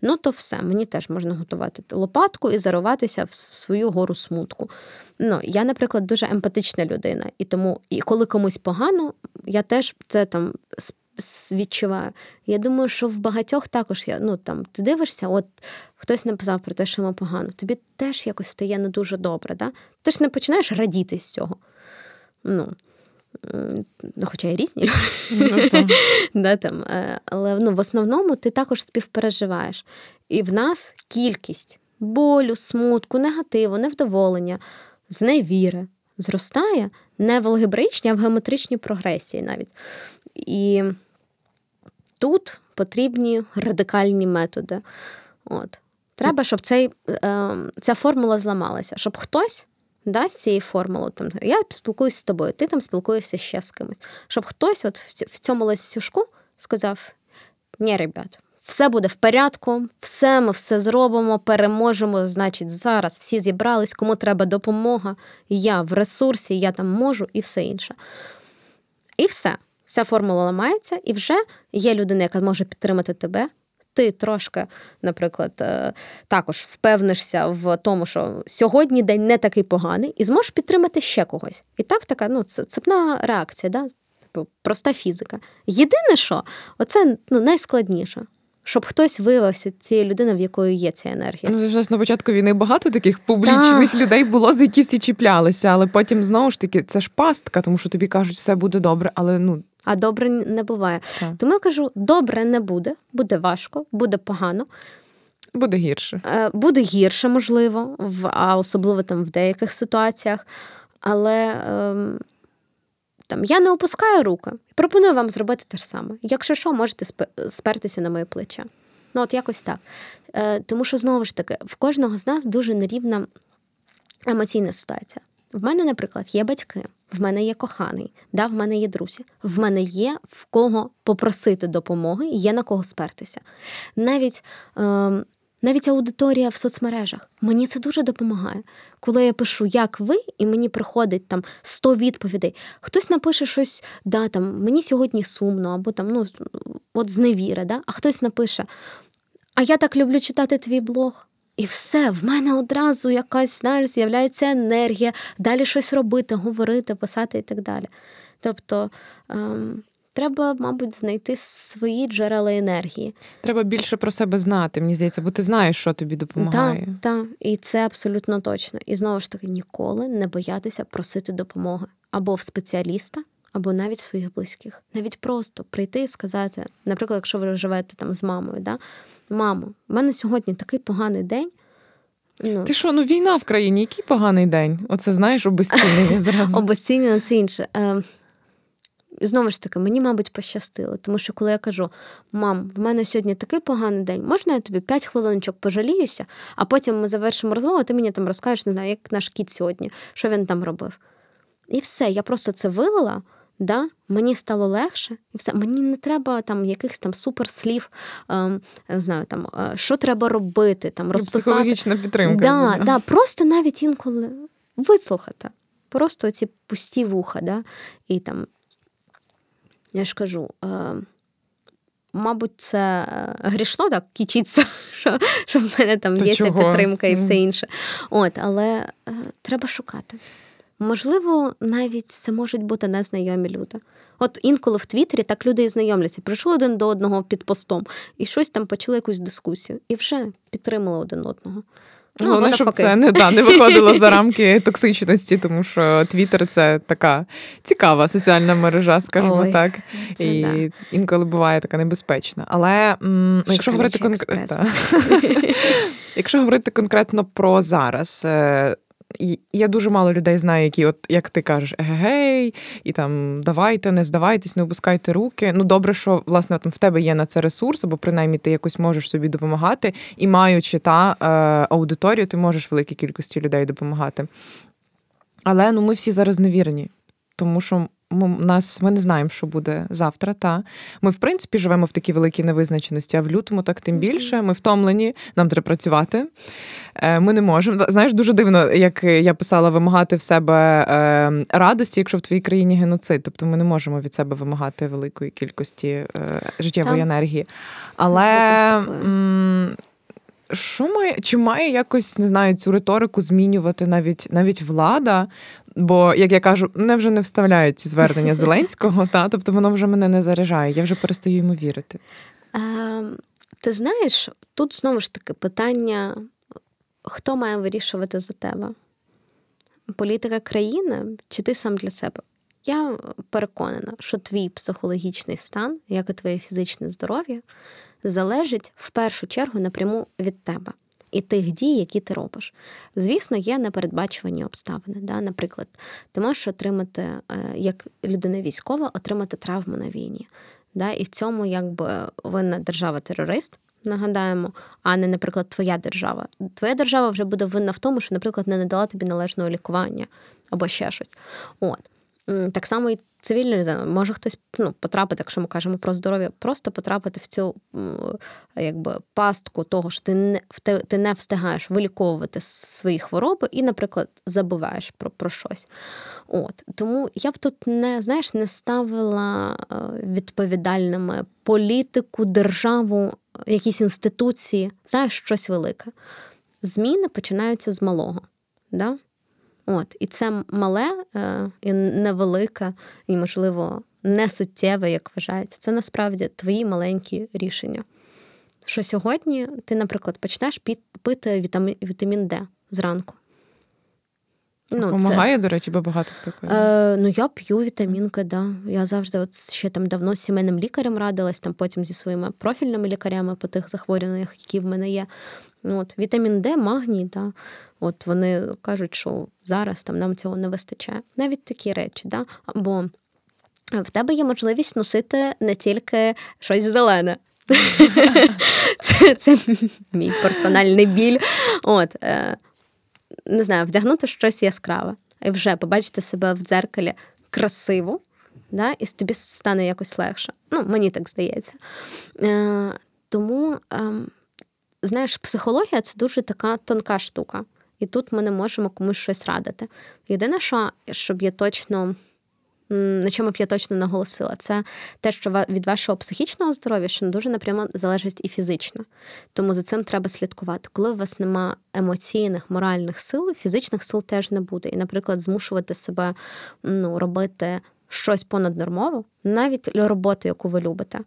ну то все, мені теж можна готувати лопатку і заруватися в свою гору смутку. Ну, Я, наприклад, дуже емпатична людина, і тому, і коли комусь погано, я теж це там відчуваю. Я думаю, що в багатьох також я ну там ти дивишся, от хтось написав про те, що йому погано. Тобі теж якось стає не дуже добре. Да? Ти ж не починаєш радіти з цього. Ну, ну Хоча й різні люди. [LAUGHS] да, там, е, Але ну, в основному ти також співпереживаєш. І в нас кількість болю, смутку, негативу, невдоволення, зневіри зростає не в алгебричній, а в геометричній прогресії навіть. І тут потрібні радикальні методи. От. Треба, щоб цей, е, ця формула зламалася, щоб хтось да, з цієї формули, там, я спілкуюся з тобою, ти там спілкуєшся ще з кимось, щоб хтось от в цьому лисюшку сказав: ні, ребят, все буде в порядку, все ми все зробимо, переможемо. Значить, зараз всі зібрались, кому треба допомога, я в ресурсі, я там можу і все інше. І все. Вся формула ламається, і вже є людина, яка може підтримати тебе. Ти трошки, наприклад, е, також впевнишся в тому, що сьогодні день не такий поганий, і зможеш підтримати ще когось. І так така ну, цепна реакція, да? типу, проста фізика. Єдине, що оце ну, найскладніше щоб хтось виявився цією людиною, в якої є ця енергія. Ну, зараз на початку війни багато таких публічних да. людей було, за які всі чіплялися, але потім знову ж таки це ж пастка, тому що тобі кажуть, все буде добре, але ну. А добре не буває. Так. Тому я кажу: добре не буде, буде важко, буде погано. Буде гірше. Е, буде гірше, можливо, а особливо там в деяких ситуаціях. Але ем, там я не опускаю руки пропоную вам зробити те ж саме. Якщо що, можете спертися на моє плече. Ну, от якось так. Е, Тому що, знову ж таки, в кожного з нас дуже нерівна емоційна ситуація. В мене, наприклад, є батьки, в мене є коханий, да, в мене є друзі, в мене є в кого попросити допомоги, є на кого спертися. Навіть е, навіть аудиторія в соцмережах. Мені це дуже допомагає. Коли я пишу, як ви, і мені приходить там 100 відповідей. Хтось напише щось, да, там, мені сьогодні сумно, або там, ну, от зневіра, да? а хтось напише, а я так люблю читати твій блог. І все, в мене одразу якась, знаєш, з'являється енергія, далі щось робити, говорити, писати і так далі. Тобто ем, треба, мабуть, знайти свої джерела енергії. Треба більше про себе знати, мені здається, бо ти знаєш, що тобі допомагає. Так, так, і це абсолютно точно. І знову ж таки, ніколи не боятися просити допомоги або в спеціаліста, або навіть своїх близьких. Навіть просто прийти і сказати, наприклад, якщо ви живете там з мамою, да? Мамо, в мене сьогодні такий поганий день. Ну, Ти що, ну війна в країні, який поганий день? Оце знаєш, обезцінення [LAUGHS] зразу. Обезцінення це інше. Е, Знову ж таки, мені, мабуть, пощастило, тому що коли я кажу, мам, в мене сьогодні такий поганий день, можна я тобі 5 хвилиночок пожаліюся, а потім ми завершимо розмову, а ти мені там розкажеш, не знаю, як наш кіт сьогодні, що він там робив. І все, я просто це вилила, да? мені стало легше, і все. Мені не треба там якихось там суперслів, ем, не знаю, там, е, що треба робити, там, розписати. Психологічна підтримка. Да, да, Просто навіть інколи вислухати. Просто ці пусті вуха, да? і там я ж кажу, е, мабуть, це е, грішно так кічиться, [LAUGHS] що що в мене там є ця підтримка і все інше. От, Але е, треба шукати. Можливо, навіть це можуть бути незнайомі люди. От інколи в Твіттері так люди і знайомляться, прийшли один до одного під постом і щось там почали якусь дискусію, і вже підтримали один одного. Ну, Головне, щоб це не да, не виходило за [LAUGHS] рамки токсичності, тому що Твіттер це така цікава соціальна мережа, скажімо Ой, так. І да. інколи буває така небезпечна. Але м, якщо говорити конкретно, [LAUGHS] якщо говорити конкретно про зараз, е, я дуже мало людей знаю, які, от як ти кажеш, егегей, і там давайте, не здавайтесь, не опускайте руки. Ну добре, що власне там в тебе є на це ресурс, або принаймні ти якось можеш собі допомагати, і маючи та е, аудиторію, ти можеш великій кількості людей допомагати. Але ну ми всі зараз невірні, тому що ми, нас, ми не знаємо, що буде завтра. Та Ми, в принципі, живемо в такій великій невизначеності, а в лютому так тим більше. Ми втомлені, нам треба працювати. Е, ми не можемо. Знаєш, дуже дивно, як я писала, вимагати в себе е, радості, якщо в твоїй країні геноцид. Тобто ми не можемо від себе вимагати великої кількості е, життєвої так. енергії. Але. Що має чи має якось не знаю цю риторику змінювати навіть навіть влада? Бо, як я кажу, мене вже не вставляють ці звернення [LAUGHS] Зеленського, та тобто воно вже мене не заряджає. Я вже перестаю йому вірити. А, Ти знаєш, тут знову ж таки питання: хто має вирішувати за тебе? Політика країни чи ти сам для себе? Я переконана, що твій психологічний стан, як і твоє фізичне здоров'я, залежить в першу чергу напряму від тебе і тих дій, які ти робиш. Звісно, є непередбачувані обставини. Да? Наприклад, ти можеш отримати, е, як людина військова, отримати травму на війні. Да? І в цьому якби винна держава-терорист. Нагадаємо, а не, наприклад, твоя держава. Твоя держава вже буде винна в тому, що, наприклад, не надала тобі належного лікування або ще щось. От. Так само і цивільна людина. Може хтось ну, потрапити, якщо ми кажемо про здоров'я, просто потрапити в цю якби, пастку того, що ти не ти не встигаєш виліковувати свої хвороби і, наприклад, забуваєш про про щось. От. Тому я б тут не знаєш, не ставила е, відповідальними політику, державу, якісь інституції, знаєш, щось велике. Зміни починаються з малого. Да? От, І це мале е, і невелике, і, можливо, не суттєве, як вважається. Це насправді твої маленькі рішення. Що сьогодні ти, наприклад, почнеш пити вітамін, вітамін Д зранку. Ну, Помагає, це... до речі, бо багато хто Е, Ну, я п'ю вітамінки, да. Я завжди от ще там давно з сімейним лікарем радилась, там потім зі своїми профільними лікарями по тих захворюваннях, які в мене є. От, Вітамін Д, магній, да. От вони кажуть, що зараз там нам цього не вистачає. Навіть такі речі, да. Або в тебе є можливість носити не тільки щось зелене. [LAUGHS] Це це мій персональний біль. От, е, Не знаю, вдягнути щось яскраве. І вже побачити себе в дзеркалі красиво, да, і тобі стане якось легше. Ну, мені так здається. Е, Тому. Е, знаєш, психологія це дуже така тонка штука. І тут ми не можемо комусь щось радити. Єдине, що щоб я точно. На чому б я точно наголосила, це те, що від вашого психічного здоров'я що дуже напряму залежить і фізично. Тому за цим треба слідкувати. Коли у вас нема емоційних, моральних сил, фізичних сил теж не буде. І, наприклад, змушувати себе ну, робити щось понаднормово, навіть роботу, яку ви любите,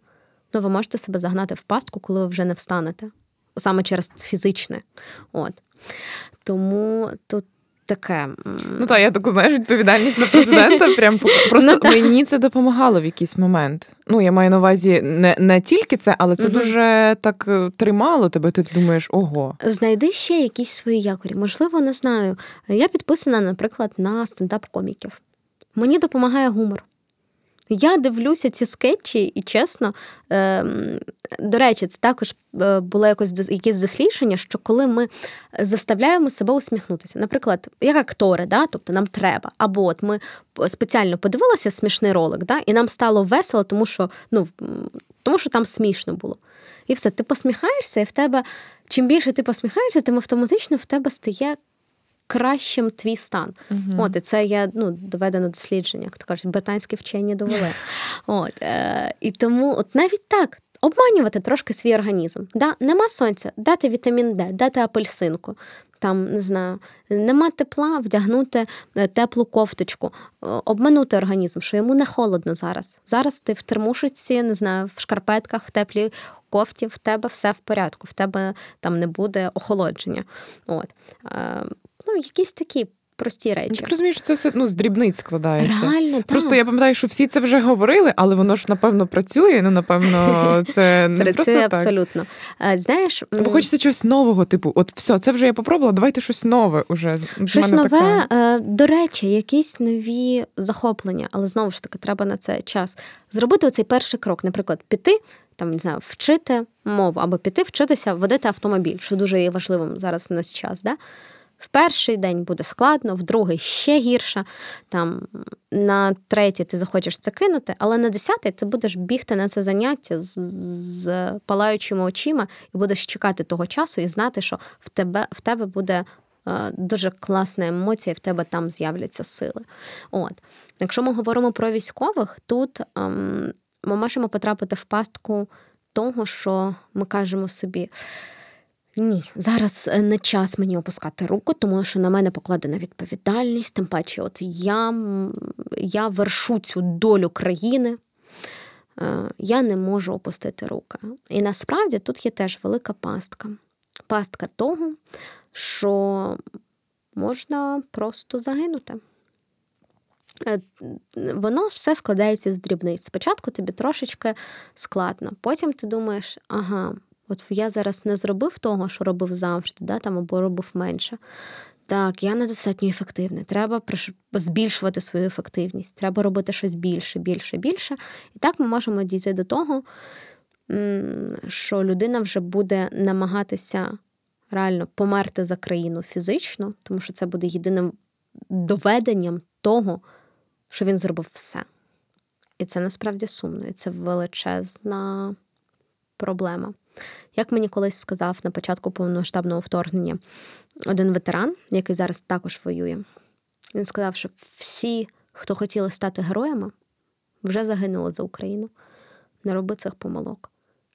ну ви можете себе загнати в пастку, коли ви вже не встанете. Саме через фізичне. От. Тому тут таке. Ну так, я таку знаєш відповідальність на президента. Прям [LAUGHS] просто ну, мені це допомагало в якийсь момент. Ну, я маю на увазі не не тільки це, але це угу. дуже так е, тримало тебе. Ти думаєш, ого. Знайди ще якісь свої якорі. Можливо, не знаю. Я підписана, наприклад, на стендап-коміків. Мені допомагає гумор. Я дивлюся ці скетчі, і чесно, е, до речі, це також е, було якось якесь дослідження, що коли ми заставляємо себе усміхнутися, наприклад, як актори, да, тобто нам треба, або от ми спеціально подивилися смішний ролик, да, і нам стало весело, тому що ну, тому що там смішно було. І все, ти посміхаєшся, і в тебе чим більше ти посміхаєшся, тим автоматично в тебе стає кращим твій стан. uh От, І це є ну, доведено дослідження, як то кажуть, британські вчені довели. [LAUGHS] От, е, І тому от навіть так. Обманювати трошки свій організм. Да? Нема сонця, дати вітамін Д, дати апельсинку, там не знаю, нема тепла, вдягнути е, теплу кофточку, е, обманути організм, що йому не холодно зараз. Зараз ти в термушиці, не знаю, в шкарпетках, в теплій кофті, в тебе все в порядку, в тебе там не буде охолодження. От. Е, Ну, якісь такі. Прості речі. Так розумієш, це все ну, з дрібниць складається. Реально, так. Просто я пам'ятаю, що всі це вже говорили, але воно ж, напевно, працює. Ну, напевно, [LAUGHS] це не працює просто так. абсолютно. Знаєш, Бо хочеться чогось нового, типу, от все, це вже я попробувала, давайте щось нове уже. Щось нове, таке. Е, до речі, якісь нові захоплення, але знову ж таки, треба на це час. Зробити оцей перший крок, наприклад, піти. Там не знаю, вчити мову або піти вчитися водити автомобіль, що дуже є важливим зараз в нас час. Да? В перший день буде складно, в другий ще гірше. Там на третій ти захочеш це кинути, але на десятий ти будеш бігти на це заняття з, з палаючими очима і будеш чекати того часу і знати, що в тебе в тебе буде. Е, дуже класна емоція, і в тебе там з'являться сили. От. Якщо ми говоримо про військових, тут ем, ми можемо потрапити в пастку того, що ми кажемо собі. Ні, зараз е, не час мені опускати руку, тому що на мене покладена відповідальність. Тим паче, от я я вершу цю долю країни, е, я не можу опустити руки. І насправді тут є теж велика пастка. Пастка того, що можна просто загинути. Е, воно все складається з дрібниць. Спочатку тобі трошечки складно, потім ти думаєш, ага. От я зараз не зробив того, що робив завжди, да, там, або робив менше. Так, я недостатньо ефективний. Треба збільшувати свою ефективність. Треба робити щось більше, більше, більше. І так ми можемо дійти до того, що людина вже буде намагатися реально померти за країну фізично, тому що це буде єдиним доведенням того, що він зробив все. І це насправді сумно, і це величезна проблема. Як мені колись сказав на початку повномасштабного вторгнення один ветеран, який зараз також воює, він сказав, що всі, хто хотіли стати героями, вже загинули за Україну. Не роби цих помилок.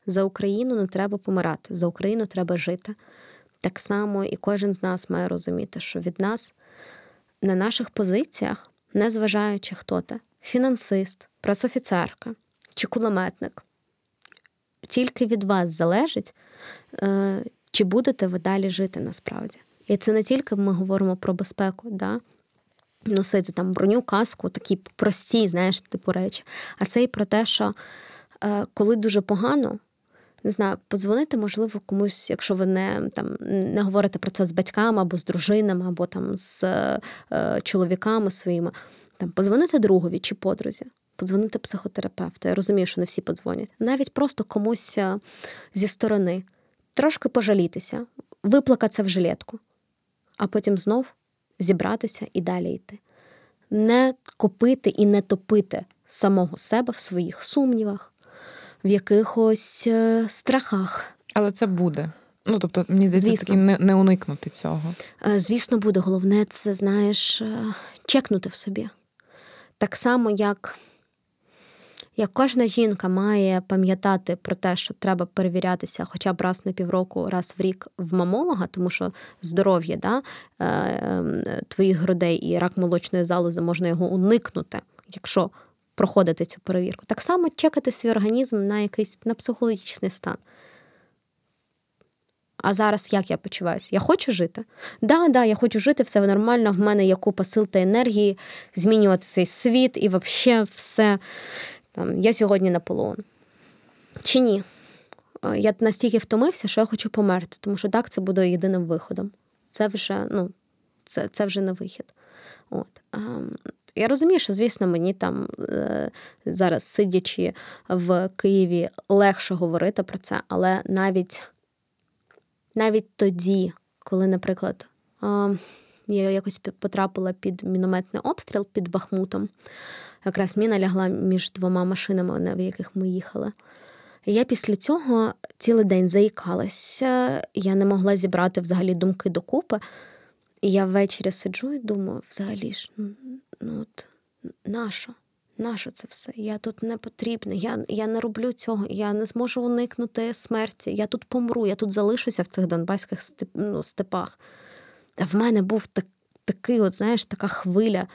За Україну не треба помирати, за Україну треба жити. Так само і кожен з нас має розуміти, що від нас на наших позиціях, незважаючи хто ти, фінансист, пресофіцерка чи кулеметник, тільки від вас залежить, е, чи будете ви далі жити насправді. І це не тільки ми говоримо про безпеку, да? носити там броню, каску, такі прості, знаєш, типу речі. А це і про те, що е, коли дуже погано, не знаю, подзвонити, можливо, комусь, якщо ви не там не говорите про це з батьками або з дружинами, або там з е, чоловіками своїми, там позвонити другові чи подрузі подзвонити психотерапевту. Я розумію, що не всі подзвонять. Навіть просто комусь е, зі сторони, трошки пожалітися, виплакатися в жилетку, а потім знов зібратися і далі йти. Не копити і не топити самого себе в своїх сумнівах, в якихось е, страхах. Але це буде. Ну, тобто, мені здається, таки не, не уникнути цього. Е, звісно, буде. Головне, це знаєш, чекнути в собі. Так само, як як кожна жінка має пам'ятати про те, що треба перевірятися хоча б раз на півроку, раз в рік в мамолога, тому що здоров'я да, е, твоїх грудей і рак молочної залози можна його уникнути, якщо проходити цю перевірку. Так само чекати свій організм на якийсь на психологічний стан. А зараз як я почуваюся? Я хочу жити. Да, да, я хочу жити, все нормально. В мене є купа сил та енергії, змінювати цей світ і взагалі все. Там, Я сьогодні Наполеон. Чи ні? Е, я настільки втомився, що я хочу померти, тому що так це буде єдиним виходом. Це вже ну, це, це вже не вихід. От. Ем, я розумію, що, звісно, мені там е, зараз, сидячи в Києві, легше говорити про це, але навіть навіть тоді, коли, наприклад, е, я якось потрапила під мінометний обстріл під Бахмутом, якраз міна лягла між двома машинами, в яких ми їхали. Я після цього цілий день заїкалася, я не могла зібрати взагалі думки докупи. І я ввечері сиджу і думаю, взагалі ж, ну от нащо? Нащо це все? Я тут не потрібна, я я не роблю цього, я не зможу уникнути смерті. Я тут помру, я тут залишуся в цих донбаських степ, ну, степах. А в мене був так, такий, от, знаєш, така хвиля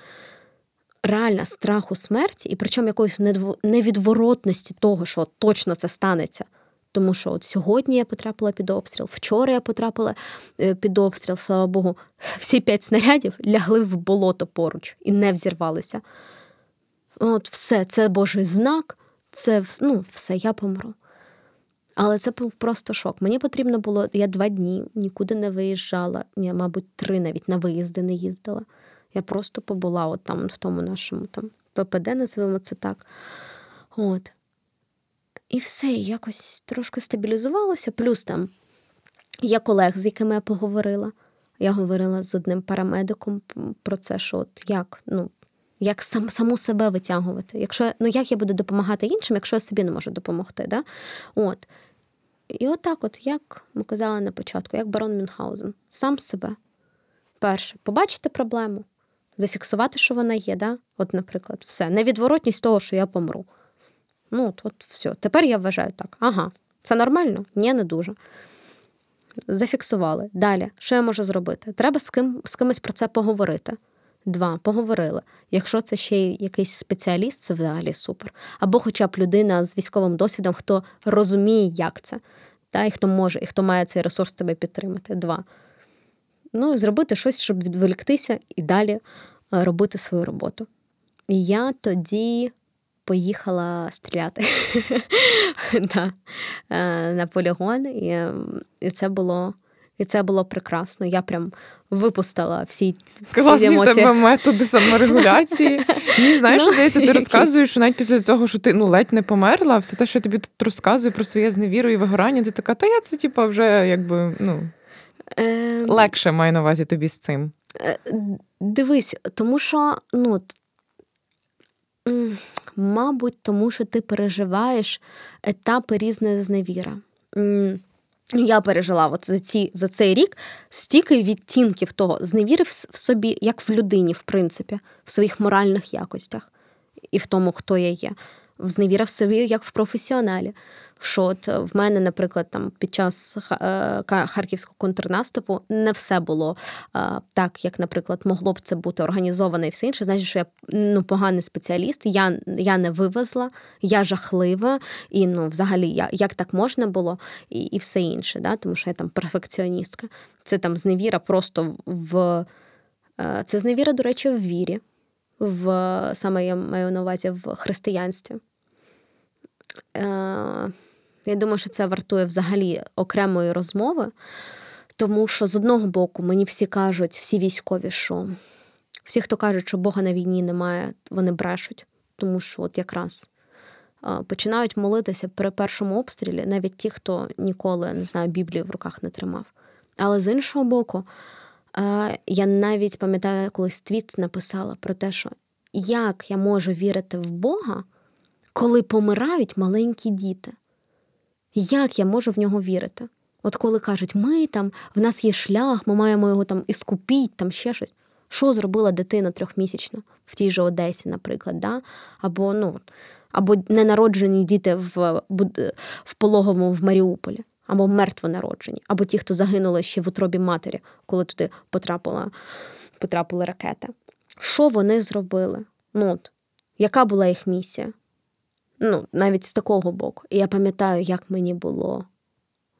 реальна страху смерті, і причому якоїсь невідворотності того, що точно це станеться. Тому що от сьогодні я потрапила під обстріл, вчора я потрапила е, під обстріл, слава Богу, [LAUGHS] всі п'ять снарядів лягли в болото поруч і не взірвалися. От все, це Божий знак, це ну, все, я помру. Але це був просто шок. Мені потрібно було, я два дні нікуди не виїжджала, я, мабуть, три навіть на виїзди не їздила. Я просто побула от там, в тому нашому там ППД, називаємо це так. От. І все, якось трошки стабілізувалося. Плюс там є колег, з якими я поговорила. Я говорила з одним парамедиком про це, що от як, ну, як сам, саму себе витягувати. Якщо, Ну, як я буду допомагати іншим, якщо я собі не можу допомогти. Да? От. І отак, от, як ми казали на початку, як барон Мюнхгаузен, сам себе. Перше, побачити проблему, зафіксувати, що вона є. Да? От, наприклад, все. Невідворотність того, що я помру. Ну, от, от все. Тепер я вважаю так. Ага, це нормально? Ні, не дуже. Зафіксували. Далі, що я можу зробити? Треба з ким, з кимось про це поговорити. Два, поговорили. Якщо це ще якийсь спеціаліст, це взагалі супер. Або хоча б людина з військовим досвідом, хто розуміє, як це, та, і хто може, і хто має цей ресурс тебе підтримати. Два. Ну, зробити щось, щоб відволіктися і далі робити свою роботу. І я тоді поїхала стріляти [LAUGHS] е, на полігон, і це було. І це було прекрасно. Я прям випустила всі Класні всі емоції. в тебе методи саморегуляції. [LAUGHS] Мені знаєш, no, здається, ти розказуєш, що навіть після того, що ти ну ледь не померла, все те, що я тобі тут розказую про своє зневіру і вигорання, ти така, та я це типа вже якби ну ем... легше маю на увазі тобі з цим. Е, дивись, тому що ну Мабуть, тому що ти переживаєш етапи різної зневіра. Я пережила от за ці, за цей рік стільки відтінків того, зневіри в собі, як в людині, в принципі, в своїх моральних якостях і в тому, хто я є. Зневіра в собі, як в професіоналі що от в мене, наприклад, там під час е, харківського контрнаступу не все було е, так, як, наприклад, могло б це бути організоване і все інше. Значить, що я ну поганий спеціаліст, я я не вивезла, я жахлива, і ну, взагалі, я, як так можна було, і і все інше, да? тому що я там перфекціоністка. Це там зневіра просто в е, це зневіра, до речі, в вірі, в саме я маю на увазі в християнстві. Я думаю, що це вартує взагалі окремої розмови, тому що з одного боку мені всі кажуть, всі військові, що всі, хто кажуть, що Бога на війні немає, вони брешуть, тому що от якраз починають молитися при першому обстрілі, навіть ті, хто ніколи не знаю, Біблію в руках не тримав. Але з іншого боку, я навіть пам'ятаю, колись твіт написала про те, що як я можу вірити в Бога, коли помирають маленькі діти. Як я можу в нього вірити? От коли кажуть, ми там, в нас є шлях, ми маємо його там іскупіть, там ще щось. Що зробила дитина трьохмісячна в тій же Одесі, наприклад, да? або ну, або ненароджені діти в в пологовому в Маріуполі, або мертвонароджені, або ті, хто загинули ще в утробі матері, коли туди потрапила, потрапили ракети. Що вони зробили? Ну, от, яка була їх місія? Ну, навіть з такого боку. І я пам'ятаю, як мені було.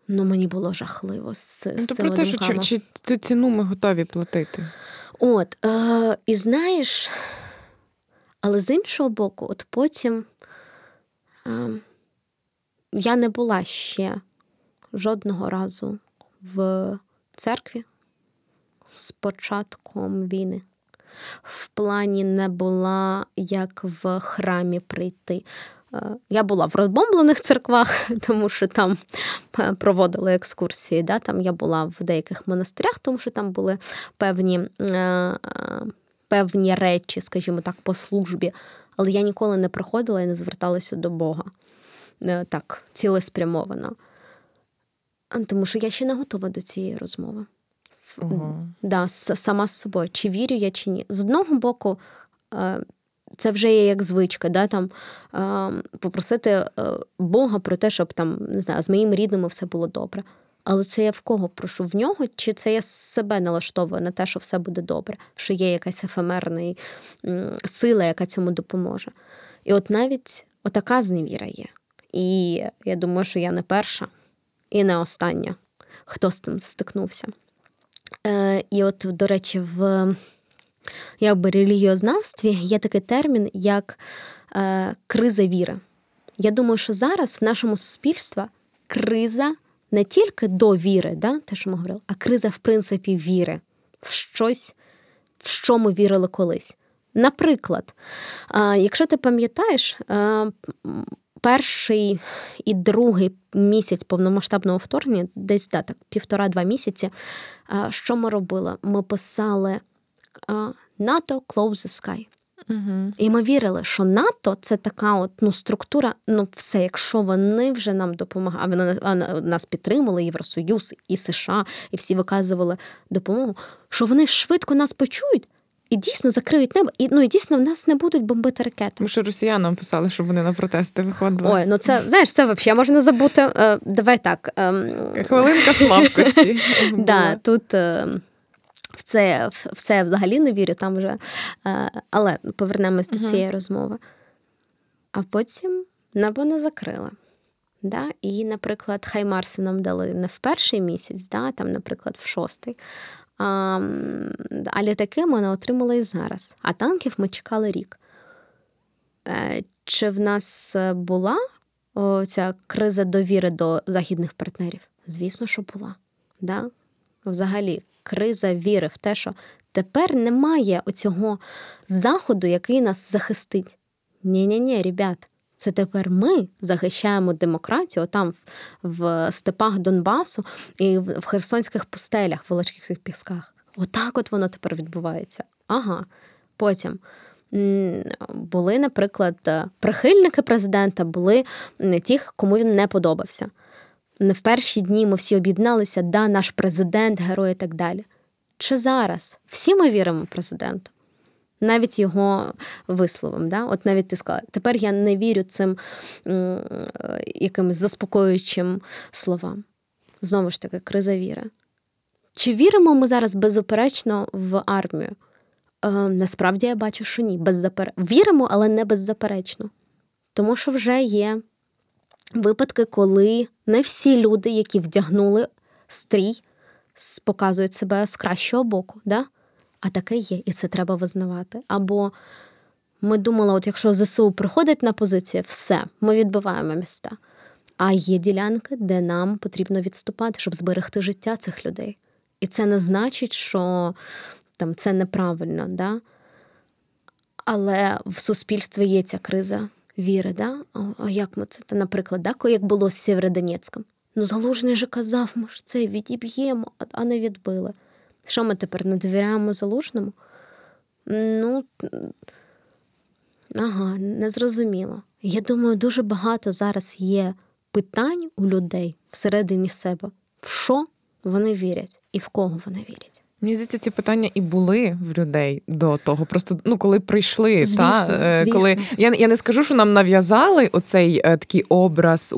Ну, мені було жахливо. з, Ну, з про те, що чи, чи цю ціну ми готові платити. От, е, і знаєш, але з іншого боку, от потім е, я не була ще жодного разу в церкві з початком війни. В плані не була як в храмі прийти. Е, Я була в розбомблених церквах, [LAUGHS] тому що там е, проводили екскурсії. Да? Там я була в деяких монастирях, тому що там були певні, е, певні речі, скажімо так, по службі. Але я ніколи не приходила і не зверталася до Бога так, цілеспрямовано. Тому що я ще не готова до цієї розмови. Ого. Да, сама з собою, чи вірю я, чи ні. З одного боку, це вже є як звичка, да, там, попросити е, Бога про те, щоб там, не знаю, з моїми рідними все було добре. Але це я в кого прошу? В нього, чи це я себе налаштовую на те, що все буде добре, що є якась ефемерна сила, яка цьому допоможе. І от навіть отака зневіра є. І я думаю, що я не перша і не остання, хто з тим стикнувся. Е, і от, до речі, в якби релігіознавстві є такий термін, як е, криза віри. Я думаю, що зараз в нашому суспільстві криза не тільки до віри, да, те, що ми говорили, а криза, в принципі, віри в щось, в що ми вірили колись. Наприклад, е, якщо ти пам'ятаєш, е, перший і другий місяць повномасштабного вторгнення, десь да, так, півтора-два місяці, е, що ми робили? Ми писали НАТО Close the Sky. Угу. І ми вірили, що НАТО це така от ну структура. Ну, все, якщо вони вже нам допомагають, вони нас підтримали, Євросоюз і США, і всі виказували допомогу, що вони швидко нас почують і дійсно закриють небо, і ну і дійсно в нас не будуть бомбити ракети. Тому що росіянам писали, щоб вони на протести виходили. Ой, ну це знаєш, це взагалі можна забути. Е, Давай так. ем, Хвилинка слабкості. [LAUGHS] Да, тут е, в це, в це взагалі не вірю, там вже. е, Але повернемось до цієї розмови. А потім небо не закрили. Да? І, наприклад, Хаймарси нам дали не в перший місяць, да? там, наприклад, в шостий. А, а літаки ми не отримали і зараз. А танків ми чекали рік. Е, Чи в нас була ця криза довіри до західних партнерів? Звісно, що була. Да? Взагалі, криза віри в те, що тепер немає оцього заходу, який нас захистить. Ні-ні-ні, ребят, це тепер ми захищаємо демократію там в, степах Донбасу і в, херсонських пустелях, в Волочківських пісках. Отак от воно тепер відбувається. Ага. Потім були, наприклад, прихильники президента, були ті, кому він не подобався. Не в перші дні ми всі об'єдналися, да, наш президент, герой і так далі. Чи зараз всі ми віримо президенту? Навіть його висловам. Да? От навіть ти сказала, тепер я не вірю цим е, якимось заспокоюючим словам. Знову ж таки, криза віри. Чи віримо ми зараз беззаперечно в армію? Е, насправді я бачу, що ні. Беззапер... Віримо, але не беззаперечно. Тому що вже є випадки, коли не всі люди, які вдягнули стрій, показують себе з кращого боку. Да? А таке є, і це треба визнавати. Або ми думали, от якщо ЗСУ приходить на позиції, все, ми відбиваємо міста. А є ділянки, де нам потрібно відступати, щоб зберегти життя цих людей. І це не значить, що там це неправильно, да? але в суспільстві є ця криза віри. Да? А, як ми це? Наприклад, да, як було з Сєвєродонецьком? Ну, Залужний же казав, ми ж це відіб'ємо, а- а не відбили. Що ми тепер не довіряємо залужному? Ну, ага, незрозуміло. Я думаю, дуже багато зараз є питань у людей всередині себе, в що вони вірять і в кого вони вірять. Мені здається, ці питання і були в людей до того. Просто ну коли прийшли, звісно, та е, звісно. коли я я не скажу, що нам нав'язали оцей е, такий образ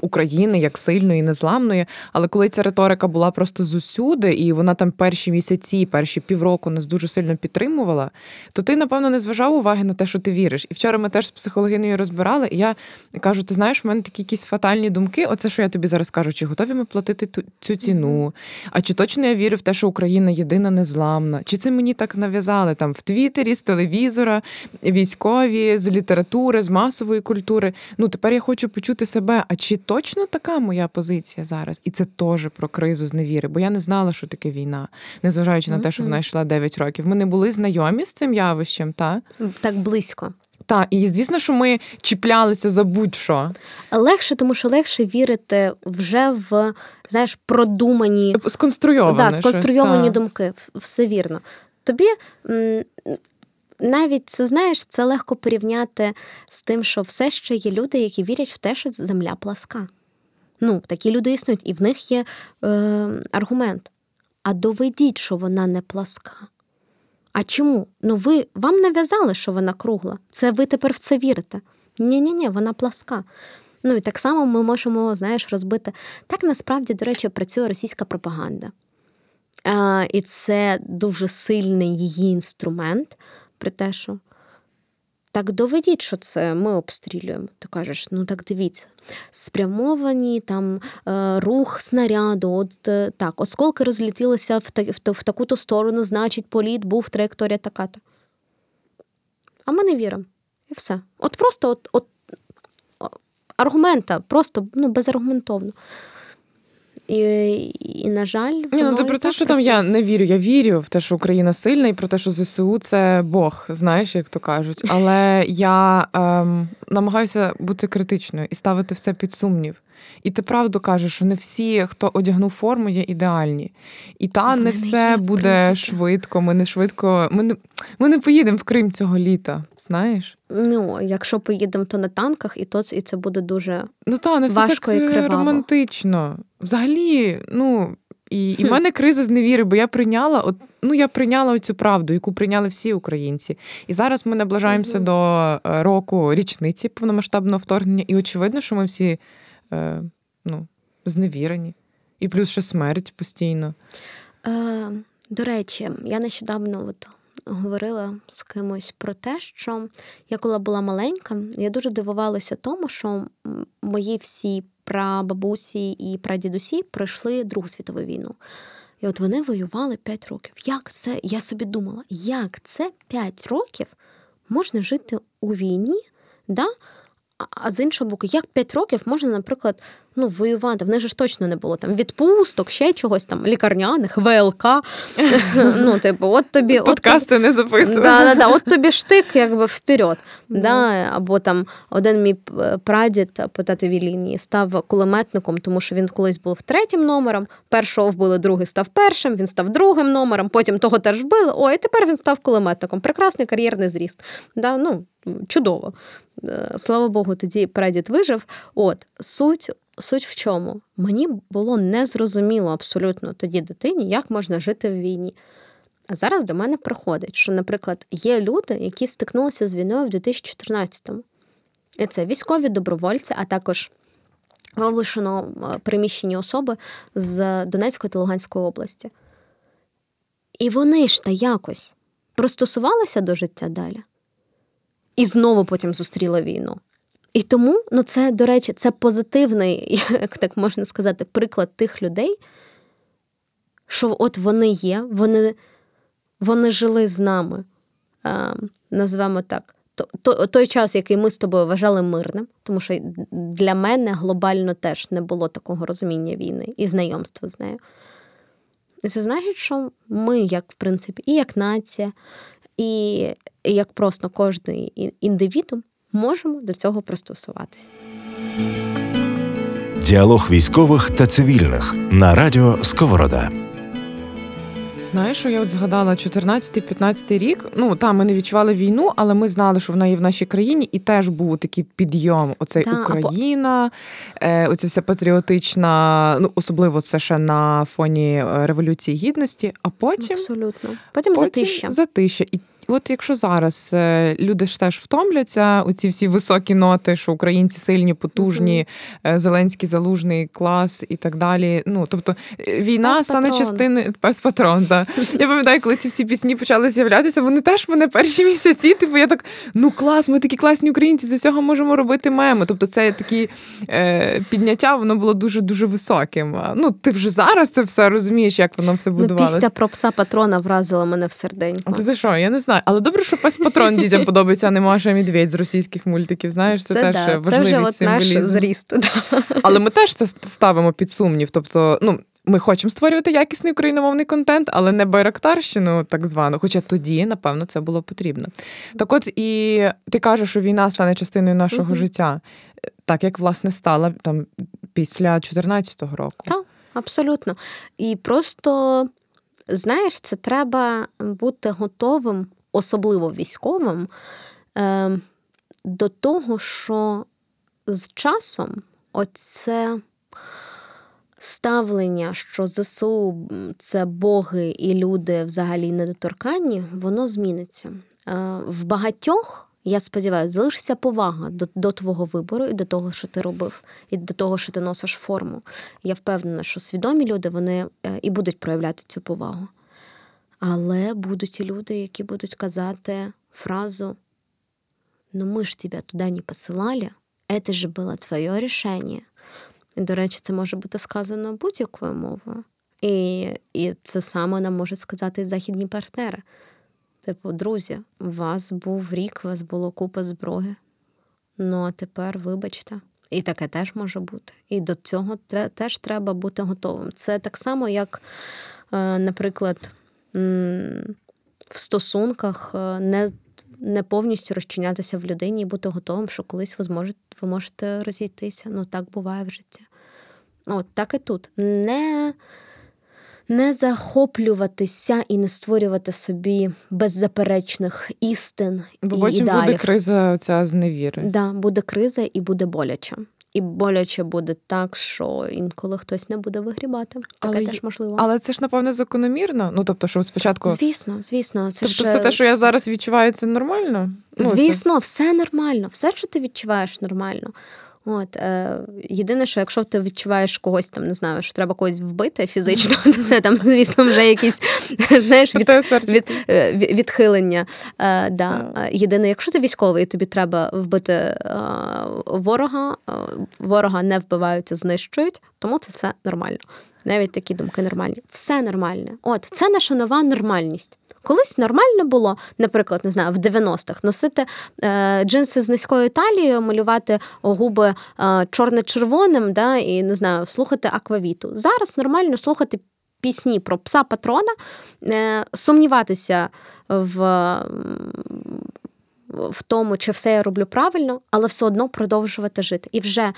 України як сильної, незламної, але коли ця риторика була просто зусюди, і вона там перші місяці, перші півроку нас дуже сильно підтримувала, то ти напевно не зважав уваги на те, що ти віриш. І вчора ми теж з психологинею розбирали. І я кажу: ти знаєш, в мене такі якісь фатальні думки. Оце що я тобі зараз кажу, чи готові ми платити ту цю ціну? А чи точно я вірю в те, що Україна єдина незламна? Чи це мені так нав'язали там в Твіттері, з телевізора, військові, з літератури, з масової культури? Ну тепер я хочу почути себе. А чи точно така моя позиція зараз? І це теж про кризу з невіри, бо я не знала, що таке війна, незважаючи на те, що вона йшла 9 років. Ми не були знайомі з цим явищем, та так близько. Так, і звісно, що ми чіплялися за будь-що. Легше, тому що легше вірити вже в знаєш, продумані сконструйовані, да, сконструйовані щось, думки. Все вірно. Тобі навіть це знаєш, це легко порівняти з тим, що все ще є люди, які вірять в те, що земля пласка. Ну, такі люди існують, і в них є е, аргумент. А доведіть, що вона не пласка. А чому? Ну ви вам нав'язали, що вона кругла. Це ви тепер в це вірите? Ні-ні, ні вона пласка. Ну і так само ми можемо, знаєш, розбити. Так насправді, до речі, працює російська пропаганда. А, І це дуже сильний її інструмент, при те, що так доведіть, що це ми обстрілюємо. Ти кажеш, ну так дивіться, спрямовані там е, рух снаряду, от е, так, осколки розлітілися в, в, в таку-то сторону, значить, політ був траєкторія така-то. А ми не віримо. І все. От просто от, от аргумента, просто ну, безаргументовно. І, і, на жаль, Ні, ну ти про те, що там я не вірю. Я вірю в те, що Україна сильна, і про те, що ЗСУ це Бог, знаєш, як то кажуть. Але я ем, намагаюся бути критичною і ставити все під сумнів. І ти правду кажеш, що не всі, хто одягнув форму, є ідеальні. І та не все буде швидко. Ми не швидко. Ми не ми не поїдемо в Крим цього літа. Знаєш? Ну, якщо поїдемо, то на танках, і то і це буде дуже ну, та, не все важко так і криваво. романтично. Взагалі, ну. І і в мене криза з невіри, бо я прийняла от, ну я прийняла цю правду, яку прийняли всі українці. І зараз ми наближаємося mm-hmm. до е, року річниці повномасштабного вторгнення, і очевидно, що ми всі е, ну, зневірені. І плюс ще смерть постійно. Е, До речі, я нещодавно от говорила з кимось про те, що я коли була маленька, я дуже дивувалася тому, що мої всі прабабусі і прадідусі пройшли Другу світову війну. І от вони воювали 5 років. Як це? Я собі думала, як це 5 років можна жити у війні? да? А з іншого боку, як 5 років можна, наприклад, ну, воювати? В них же ж точно не було там відпусток, ще чогось там лікарняних, ВЛК. [LAUGHS] Ну, типу, от тобі подкасти не записували. Да, да, да, От тобі штик, якби вперед. Да, Або там один мій прадід по татовій лінії став кулеметником, тому що він колись був третім номером. Першого вбили, другий став першим, він став другим номером, потім того теж вбили. О, і тепер він став кулеметником. Прекрасний кар'єрний зріст. Да, ну, Чудово. Е, слава Богу, тоді прадід вижив. От суть суть в чому? Мені було незрозуміло абсолютно тоді дитині, як можна жити в війні. А зараз до мене приходить, що, наприклад, є люди, які стикнулися з війною в 2014-му. І це військові добровольці, а також вилишено е, приміщені особи з Донецької та Луганської області. І вони ж та якось пристосувалися до життя далі. І знову потім зустріла війну. І тому, ну це, до речі, це позитивний, [LAUGHS] як так можна сказати, приклад тих людей, що от вони є, вони вони жили з нами, а, назвемо так, той час, який ми з тобою вважали мирним, тому що для мене глобально теж не було такого розуміння війни і знайомства з нею. І це значить, що ми, як в принципі, і як нація, і як просто кожен індивідум можемо до цього пристосуватися. Діалог військових та цивільних на радіо Сковорода. Знаєш, що я от згадала 14-15 рік. Ну там ми не відчували війну, але ми знали, що вона є в нашій країні, і теж був такий підйом. Оцей Да, Україна, е, оця вся патріотична, ну особливо це ще на фоні е, революції гідності. А потім Абсолютно. Потім, потім затища. затища. І от якщо зараз е, люди ж теж втомляться, оці всі високі ноти, що українці сильні, потужні, е, Зеленський, залужний клас і так далі. Ну тобто е, війна Пес стане частиною пес патрон. Да. Я пам'ятаю, коли ці всі пісні почали з'являтися, вони теж мене перші [LAUGHS] місяці. Типу, я так ну клас, ми такі класні українці, з усього можемо робити меми. Тобто, це такі е, підняття, воно було дуже дуже високим. Ну ти вже зараз це все розумієш, як воно все Ну, будувалося. пісня про пса патрона вразила мене в серденько. Ти, ти що, я не знаю. Але добре, що пес патрон дітям подобається, а не Маша Медведь з російських мультиків. Знаєш, це, теж да, важливість це вже от наш символізм. зріст. Да. Але ми теж це ставимо під сумнів. Тобто, ну. Ми хочемо створювати якісний україномовний контент, але не байрактарщину, так звану. Хоча тоді, напевно, це було потрібно. Так, от і ти кажеш, що війна стане частиною нашого Мгм. життя, так як власне стала там після 14-го року. Так. Абсолютно. І просто, знаєш, це треба бути готовим, особливо військовим, е, до того, що з часом оце ставлення, що ЗСУ це боги і люди взагалі недоторканні, воно зміниться. Е, В багатьох. Я сподіваюся, залишиться повага до, до твого вибору і до того, що ти робив, і до того, що ти носиш форму. Я впевнена, що свідомі люди вони е, і будуть проявляти цю повагу. Але будуть люди, які будуть казати фразу: Ну, ми ж тебе туди не посилали, це ж було твоє рішення. І, до речі, це може бути сказано будь-якою мовою. І, і це саме нам можуть сказати західні партнери. Типу, друзі, у вас був рік, у вас було купа зброї. Ну, а тепер, вибачте, і таке теж може бути. І до цього теж треба бути готовим. Це так само, як, е, наприклад, в стосунках е, не, не повністю розчинятися в людині і бути готовим, що колись ви зможете, ви можете розійтися. Ну, так буває в житті. От так і тут. Не, не захоплюватися і не створювати собі беззаперечних істин Бо і потім буде криза ця зневіри. Да, буде криза і буде боляче. І боляче буде так, що інколи хтось не буде вигрібати. Таке Але теж можливо. Але це ж напевне закономірно. Ну тобто, що спочатку, Звісно, звісно, це тобто, ж все те, що я зараз відчуваю, це нормально. Ну, це- Звісно, все нормально, все, що ти відчуваєш, нормально. От, е, єдине, що якщо ти відчуваєш когось там, не знаю, що треба когось вбити фізично, [LAUGHS] то це там, звісно, вже якісь [LAUGHS] знаєш, від, від, е, від- відхилення. Е, да. Е, Єдине, якщо ти військовий, тобі треба вбити е, ворога, е, ворога не вбиваються, знищують, тому це все нормально. Навіть такі думки нормальні. Все нормальне. От це наша нова нормальність. Колись нормально було, наприклад, не знаю, в 90-х носити е, джинси з низькою талією, малювати губи е, чорно-червоним, да, і не знаю, слухати аквавіту. Зараз нормально слухати пісні про пса патрона, е, сумніватися в, в тому, чи все я роблю правильно, але все одно продовжувати жити. І вже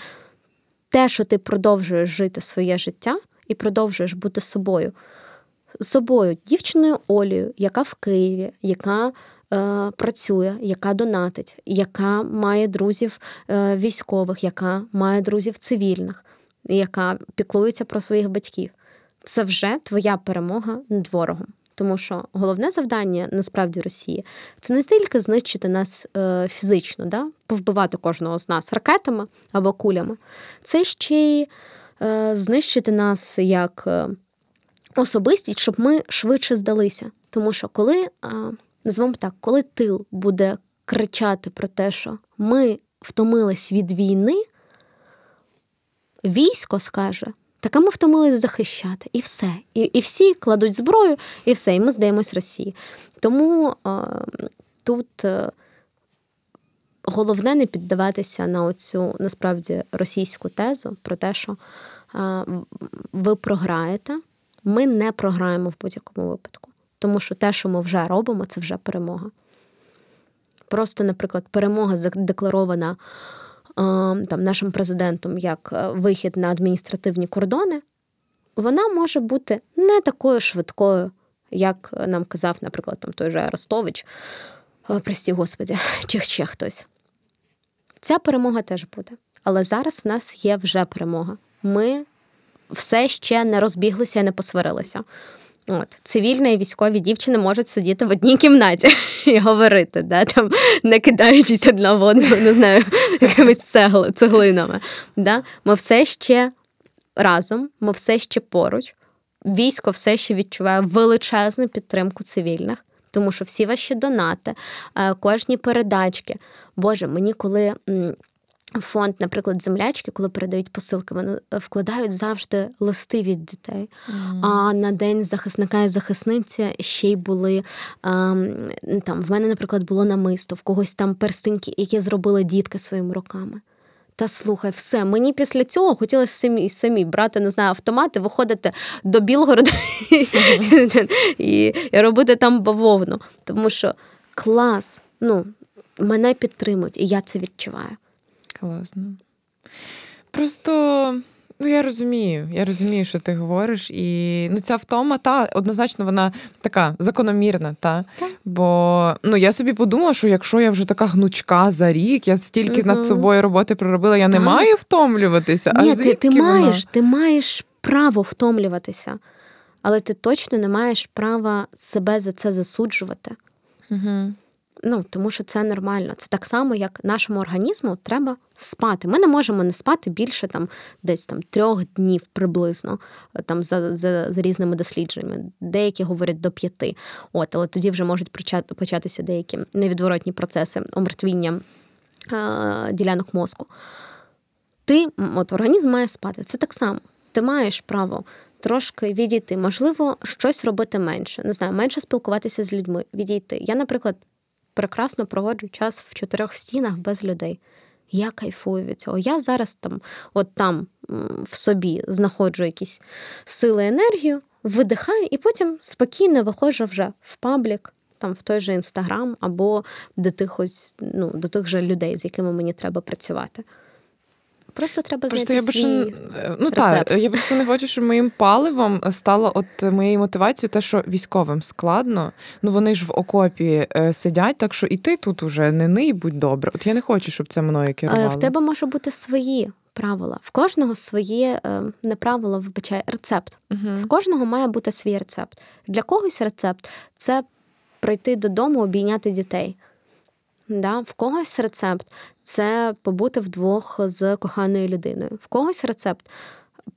те, що ти продовжуєш жити своє життя і продовжуєш бути собою. Собою, дівчиною Олею, яка в Києві, яка е, працює, яка донатить, яка має друзів е, військових, яка має друзів цивільних, яка піклується про своїх батьків. Це вже твоя перемога над ворогом. Тому що головне завдання насправді Росії це не тільки знищити нас е, фізично, да? повбивати кожного з нас ракетами або кулями, це ще й е, знищити нас як е, особистість, щоб ми швидше здалися. Тому що коли, назвемо так, коли тил буде кричати про те, що ми втомились від війни, військо скаже. Так а ми втомились захищати, і все. І і всі кладуть зброю, і все, і ми здаємось Росії. Тому тут е, головне не піддаватися на оцю насправді російську тезу про те, що е, ви програєте. Ми не програємо в будь-якому випадку. Тому що те, що ми вже робимо, це вже перемога. Просто, наприклад, перемога задекларована там, нашим президентом як е, вихід на адміністративні кордони, вона може бути не такою швидкою, як нам казав, наприклад, там той же Арестович, прості господі, [LAUGHS] чи ще хтось. Ця перемога теж буде. Але зараз в нас є вже перемога. Ми все ще не розбіглися і не посварилися. От, цивільні і військові дівчини можуть сидіти в одній кімнаті [LAUGHS] і говорити, да, там, не кидаючись одна в одну, не знаю, [LAUGHS] якимись цегли, цеглинами. Да? Ми все ще разом, ми все ще поруч. Військо все ще відчуває величезну підтримку цивільних, тому що всі ваші донати, е, кожні передачки. Боже, мені коли. Фонд, наприклад, землячки, коли передають посилки, вони вкладають завжди листи від дітей. Mm. А на день захисника і захисниці ще й були ем, там. В мене, наприклад, було намисто, в когось там перстинки, які зробили дітки своїми руками. Та слухай, все, мені після цього хотілося самі самі брати, не знаю, автомати, виходити до Білгорода [LAUGHS] і робити там бавовну. Тому що клас, ну, мене підтримують, і я це відчуваю. Класно. Просто. Ну, я розумію, я розумію, що ти говориш, і ну ця втома, та однозначно вона така закономірна, та так. бо ну я собі подумала, що якщо я вже така гнучка за рік, я стільки угу. над собою роботи проробила, я так. не маю втомлюватися. Ні, а ти, ти маєш, ти маєш право втомлюватися, але ти точно не маєш права себе за це засуджувати. Угу. Ну, тому що це нормально. Це так само, як нашому організму треба спати. Ми не можемо не спати більше там десь там трьох днів приблизно, там за за, за різними дослідженнями. Деякі говорять до п'яти. От, але тоді вже можуть початися деякі невідворотні процеси омертвіння е, ділянок мозку. Ти, от організм має спати. Це так само. Ти маєш право. Трошки відійти, можливо, щось робити менше. Не знаю, менше спілкуватися з людьми, відійти. Я, наприклад, прекрасно проводжу час в чотирьох стінах без людей. Я кайфую від цього. Я зараз там, от там в собі знаходжу якісь сили, енергію, видихаю, і потім спокійно виходжу вже в паблік, там в той же інстаграм або до тих ось, ну, до тих же людей, з якими мені треба працювати. Просто треба просто знайти я свій більше, ну так, я просто не хочу, щоб моїм паливом стало от моєю мотивацією, те, що військовим складно. Ну вони ж в окопі е, сидять, так що і ти тут уже не ний, будь добре. От я не хочу, щоб це мною керувало. В тебе може бути свої правила. В кожного своє е, не правило вибачає рецепт. Угу. В кожного має бути свій рецепт. Для когось рецепт це прийти додому, обійняти дітей. Да? В когось рецепт це побути вдвох з коханою людиною. В когось рецепт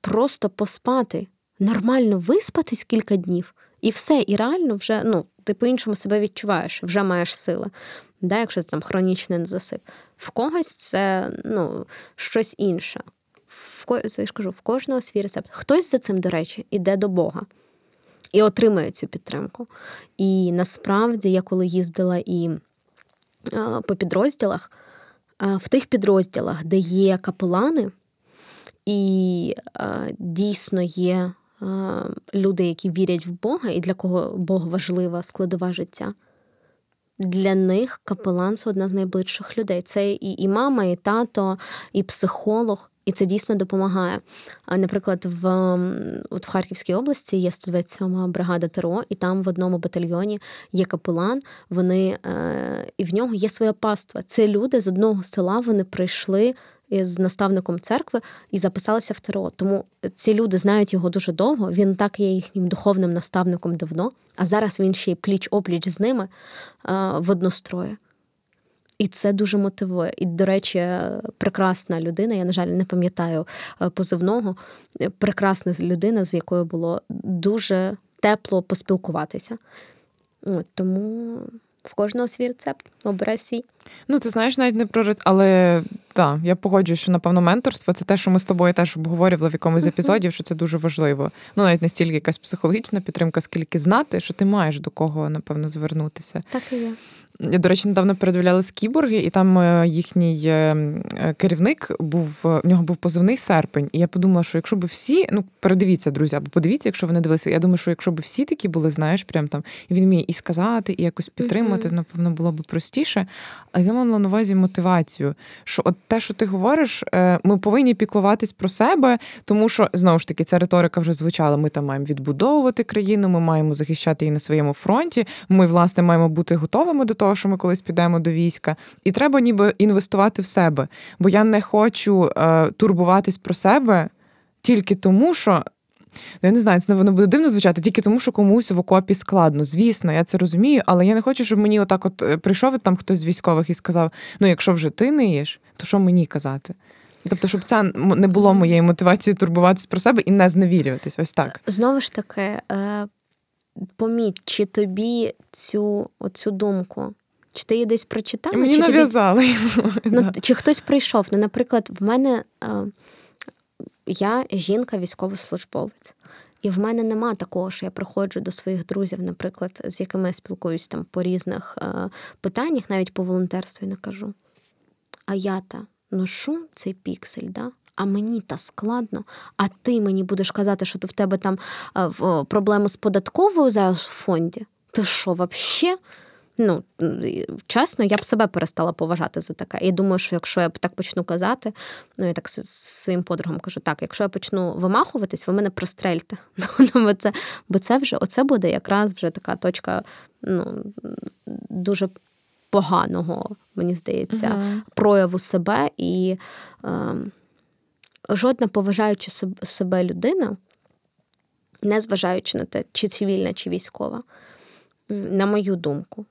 просто поспати, нормально виспатись кілька днів, і все, і реально вже ну, ти по-іншому себе відчуваєш, вже маєш сили. Да, Якщо це там хронічний недосип. В когось це ну, щось інше. В я ж кажу, в кожного свій рецепт. Хтось за цим, до речі, іде до Бога і отримує цю підтримку. І насправді я коли їздила і по підрозділах, е, в тих підрозділах, де є капелани, і е, дійсно є люди, які вірять в Бога, і для кого Бог важлива складова життя. Для них капелан це одна з найближчих людей. Це і і мама, і тато, і психолог, і це дійсно допомагає. Наприклад, в от в Харківській області є 127 бригада ТРО, і там в одному батальйоні є капелан. Вони е, і в нього є своя паства. Це люди з одного села вони прийшли. З наставником церкви і записалися в ТРО. Тому ці люди знають його дуже довго. Він так є їхнім духовним наставником давно, а зараз він ще й пліч опліч з ними в однострої. І це дуже мотивує. І, до речі, прекрасна людина. Я, на жаль, не пам'ятаю е, позивного. Прекрасна людина, з якою було дуже тепло поспілкуватися. От, Тому в кожного свій рецепт, обирай свій. Ну, ти знаєш, навіть не про але так, я погоджуюсь, що напевно менторство це те, що ми з тобою теж обговорювали в якомусь з епізодів, що це дуже важливо. Ну, навіть не стільки якась психологічна підтримка, скільки знати, що ти маєш до кого, напевно, звернутися. Так і є. Я, до речі, недавно передивлялась кіборги, і там е, їхній е, керівник був в нього був позивний серпень. І я подумала, що якщо б всі, ну передивіться, друзі, або подивіться, якщо ви не дивилися. Я думаю, що якщо б всі такі були, знаєш, прям там і він вміє і сказати, і якось підтримати, mm-hmm. напевно, було б простіше. А я мала на увазі мотивацію. Що от те, що ти говориш, ми повинні піклуватись про себе, тому що знову ж таки ця риторика вже звучала. Ми там маємо відбудовувати країну, ми маємо захищати її на своєму фронті. Ми, власне, маємо бути готовими до того, що ми колись підемо до війська, і треба ніби інвестувати в себе. Бо я не хочу е, турбуватись про себе тільки тому, що. Я не знаю, це воно буде дивно звучати, тільки тому, що комусь в окопі складно. Звісно, я це розумію, але я не хочу, щоб мені отак от е, прийшов там хтось з військових і сказав: ну, якщо вже ти не їш, то що мені казати? Тобто, щоб це не було моєю мотивацією турбуватися про себе і не зневірюватись. Ось так. Знову ж таки, е, поміть, чи тобі цю оцю думку, чи ти її десь прочитала? Мені чи нав'язали. Тобі... Ну, [LAUGHS] Чи хтось прийшов? Ну, наприклад, в мене е, я жінка, військовослужбовець. І в мене нема такого, що я приходжу до своїх друзів, наприклад, з якими я спілкуюсь там по різних е, питаннях, навіть по волонтерству, і не кажу. А я та ношу цей піксель, да? А мені та складно, а ти мені будеш казати, що в тебе там проблеми з податковою зараз в фонді. Ти що, взагалі? Ну, чесно, я б себе перестала поважати за таке. І думаю, що якщо я так почну казати, ну я так своїм подругам кажу, так, якщо я почну вимахуватись, ви мене пристрельте. [LAUGHS] Ну, бо це бо це вже оце буде якраз вже така точка ну, дуже поганого, мені здається, uh прояву себе і е, жодна поважаючи себе людина, не зважаючи на те, чи цивільна, чи військова, на мою думку,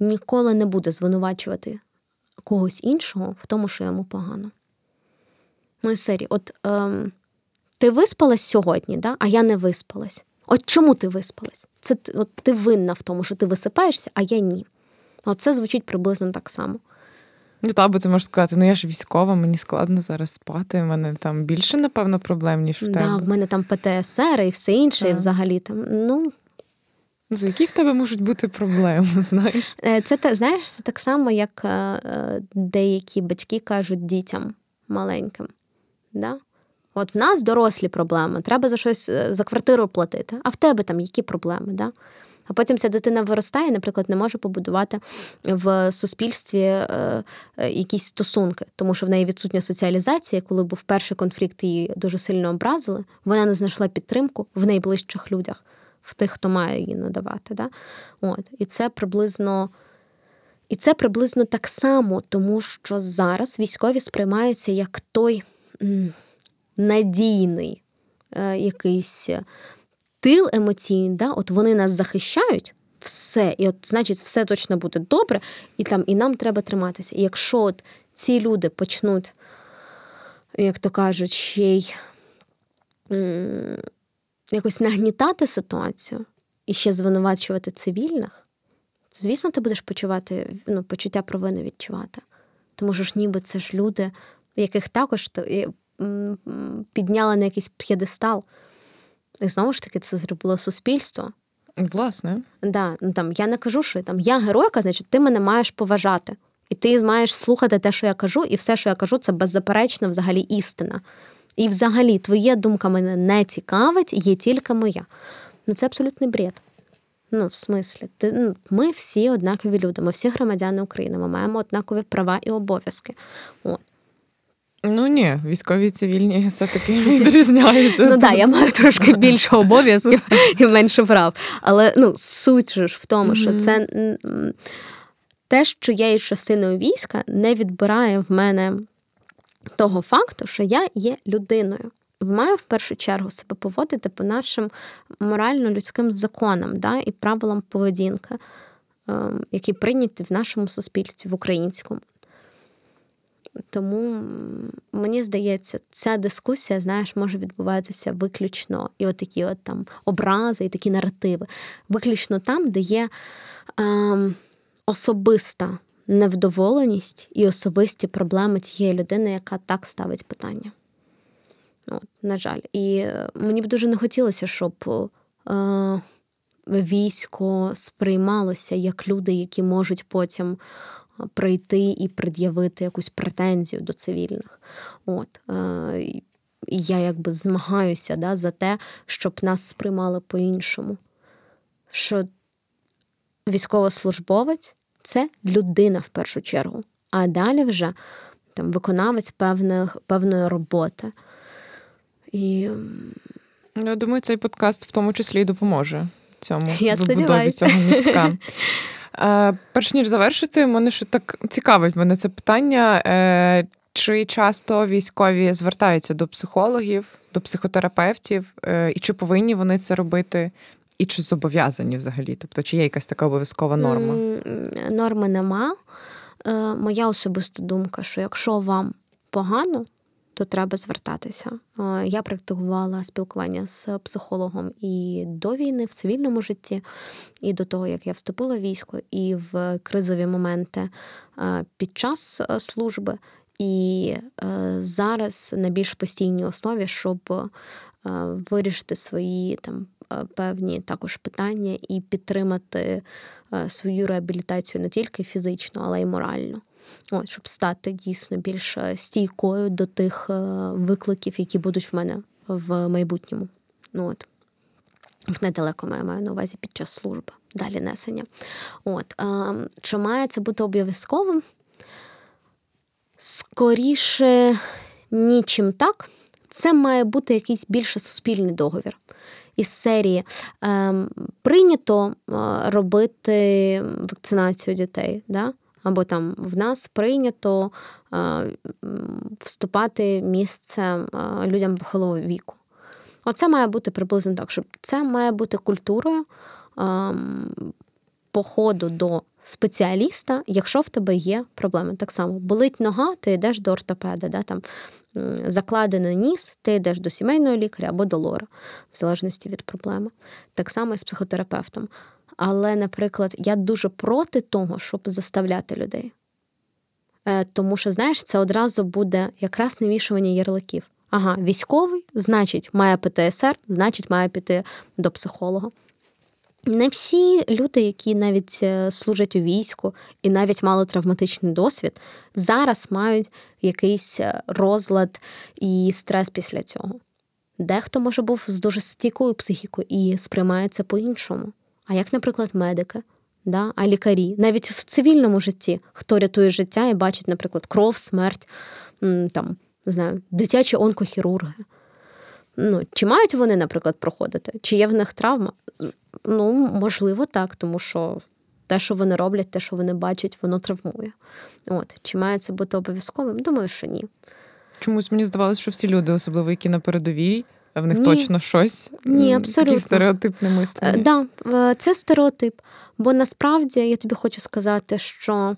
ніколи не буде звинувачувати когось іншого в тому, що йому погано. Ну, і серії, от ем, ти виспалась сьогодні, да? а я не виспалась. От чому ти виспалась? Це от ти винна в тому, що ти висипаєшся, а я ні. Оце звучить приблизно так само. Ну, та, бо ти можеш сказати, ну я ж військова, мені складно зараз спати. У мене там більше, напевно, проблем, ніж в тебе. Да, в мене там ПТСР і все інше, і взагалі там. ну... Ну, які в тебе можуть бути проблеми, [LAUGHS] знаєш? Е, це знаєш, це так само, як е, е, деякі батьки кажуть дітям маленьким. Да? От в нас дорослі проблеми, треба за щось за квартиру платити, а в тебе там які проблеми? Да? А потім ця дитина виростає, наприклад, не може побудувати в суспільстві е, е, якісь стосунки, тому що в неї відсутня соціалізація. Коли був перший конфлікт, її дуже сильно образили, вона не знайшла підтримку в найближчих людях, в тих, хто має її надавати. Да? От. І це приблизно. І це приблизно так само, тому що зараз військові сприймаються як той надійний е, якийсь тил емоційний, да, от вони нас захищають, все, і от, значить, все точно буде добре, і там, і нам треба триматися. І якщо от ці люди почнуть, як то кажуть, ще й м- якось нагнітати ситуацію і ще звинувачувати цивільних, то, звісно, ти будеш почувати ну, почуття провини відчувати. Тому що ж ніби це ж люди, яких також підняли на якийсь п'єдестал. І знову ж таки, це зробило суспільство. Власне. Да, ну, там, Я не кажу, що там я геройка, значить, ти мене маєш поважати. І ти маєш слухати те, що я кажу, і все, що я кажу, це беззаперечно взагалі істина. І взагалі твоя думка мене не цікавить, є тільки моя. Ну це абсолютний бред. Ну, в смислі, ти, ну, ми всі однакові люди, ми всі громадяни України, ми маємо однакові права і обов'язки. От. Ну ні, військові і цивільні [LAUGHS] все-таки відрізняються. Ну так, я маю трошки більше обов'язків і менше прав. Але ну, суть ж в тому, що це те, що я є частиною війська, не відбирає в мене того факту, що я є людиною. Маю в першу чергу себе поводити по нашим морально-людським законам да, і правилам поведінки, ем, які прийняті в нашому суспільстві, в українському. Тому мені здається, ця дискусія, знаєш, може відбуватися виключно і от такі от там образи, і такі наративи, виключно там, де є е, особиста невдоволеність і особисті проблеми тієї людини, яка так ставить питання. От, На жаль. І мені б дуже не хотілося, щоб е, військо сприймалося як люди, які можуть потім прийти і пред'явити якусь претензію до цивільних. От. І я якби змагаюся да, за те, щоб нас сприймали по-іншому. Що військовослужбовець це людина в першу чергу, а далі вже там виконавець певних, певної роботи. І... Я думаю, цей подкаст в тому числі і допоможе цьому Я вибудові цього містка. [LAUGHS] Е, перш ніж завершити, мене ще так цікавить мене це питання. Е, чи часто військові звертаються до психологів, до психотерапевтів, е, і чи повинні вони це робити, і чи зобов'язані взагалі? Тобто, чи є якась така обов'язкова норма? Норми нема. Моя особиста думка, що якщо вам погано, то треба звертатися. Я практикувала спілкування з психологом і до війни в цивільному житті, і до того, як я вступила в військо, і в кризові моменти під час служби. І зараз на більш постійній основі, щоб вирішити свої там певні також питання і підтримати свою реабілітацію не тільки фізично, але й морально. От, щоб стати дійсно більш стійкою до тих е, викликів, які будуть в мене в майбутньому. Ну, от. В недалекому я маю на увазі під час служби, далі несення. От. Чи має це бути обов'язковим? Скоріше, нічим так. Це має бути якийсь більше суспільний договір. Із серії е, прийнято е, робити вакцинацію дітей. Да? Або там в нас прийнято вступати місце людям похилого віку. Оце має бути приблизно так, щоб це має бути культурою походу до спеціаліста, якщо в тебе є проблеми. Так само болить нога, ти йдеш до ортопеда, да, там закладений ніс, ти йдеш до сімейного лікаря або до лора, в залежності від проблеми. Так само і з психотерапевтом. Але, наприклад, я дуже проти того, щоб заставляти людей. Е, тому що, знаєш, це одразу буде якраз навішування ярликів. Ага, військовий, значить, має ПТСР, значить, має піти до психолога. Не всі люди, які навіть е, служать у війську і навіть мали травматичний досвід, зараз мають якийсь е, розлад і стрес після цього. Дехто може був з дуже стійкою психікою і сприймає це по-іншому. А як, наприклад, медики, да? а лікарі, навіть в цивільному житті, хто рятує життя і бачить, наприклад, кров, смерть, там, не знаю, дитячі онкохірурги. Ну, Чи мають вони, наприклад, проходити? Чи є в них травма? Ну, можливо, так, тому що те, що вони роблять, те, що вони бачать, воно травмує. От. Чи має це бути обов'язковим? Думаю, що ні. Чомусь мені здавалося, що всі люди, особливо які на передовій, в них Ні. точно щось. Ні, абсолютно. Такий стереотипне мислення. Так, е, да, це стереотип. Бо насправді я тобі хочу сказати, що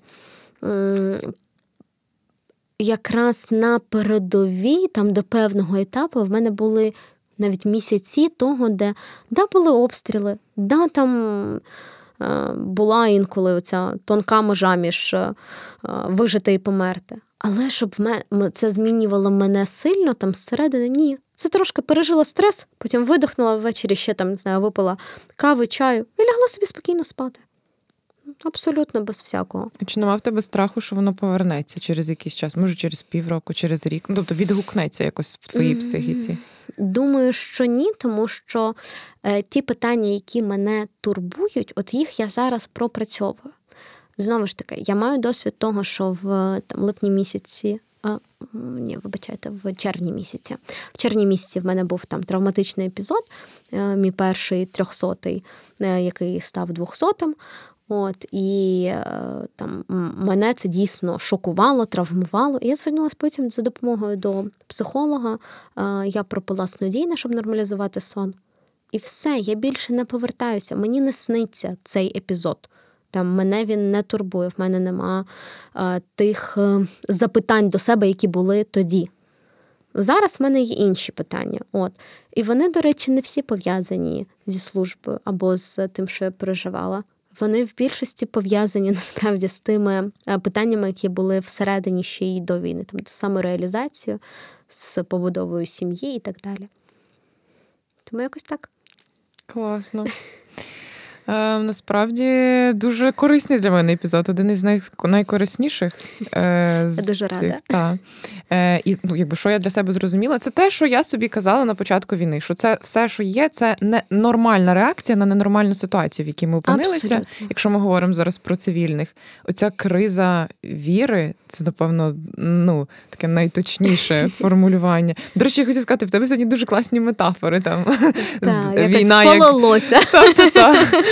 якраз на передовій, там до певного етапу, в мене були навіть місяці того, де да, були обстріли, да, там. Е, була інколи оця тонка межа між е, вижити і померти. Але щоб це змінювало мене сильно там зсередини, ні. Це трошки пережила стрес, потім видихнула ввечері, ще там не знаю, випила кави, чаю і лягла собі спокійно спати. Абсолютно без всякого. Чи нема в тебе страху, що воно повернеться через якийсь час, може через півроку, через рік? Ну, тобто відгукнеться якось в твоїй психіці? Думаю, що ні, тому що е, ті питання, які мене турбують, от їх я зараз пропрацьовую. Знову ж таки, я маю досвід того, що в там, липні місяці. А, ні, вибачайте, в червні місяці. В червні місяці в мене був там травматичний епізод, е, мій перший трьохсотий, е, який став двохсотим. От, І е, там мене це дійсно шокувало, травмувало. І я звернулася потім за допомогою до психолога. Я пропила снодійне, щоб нормалізувати сон. І все, я більше не повертаюся. Мені не сниться цей епізод. Там мене він не турбує, в мене нема а, тих е, запитань до себе, які були тоді. Зараз в мене є інші питання. От. І вони, до речі, не всі пов'язані зі службою або з тим, що я переживала. Вони в більшості пов'язані [LAUGHS] насправді з тими е, питаннями, які були всередині ще й до війни, там з самореалізацією, з побудовою сім'ї і так далі. Тому якось так. Класно. [LAUGHS] Е, Насправді дуже корисний для мене епізод, один із най- найкорисніших. Е, з Я дуже цих, рада. Та. Е, і ну, якби що я для себе зрозуміла, це те, що я собі казала на початку війни, що це все, що є, це не нормальна реакція на ненормальну ситуацію, в якій ми опинилися. Абсолютно. Якщо ми говоримо зараз про цивільних, оця криза віри, це напевно ну таке найточніше [LAUGHS] формулювання. До речі, я хотів сказати, в тебе сьогодні дуже класні метафори. Там Так, війна як та-та-та. Е, [LAUGHS]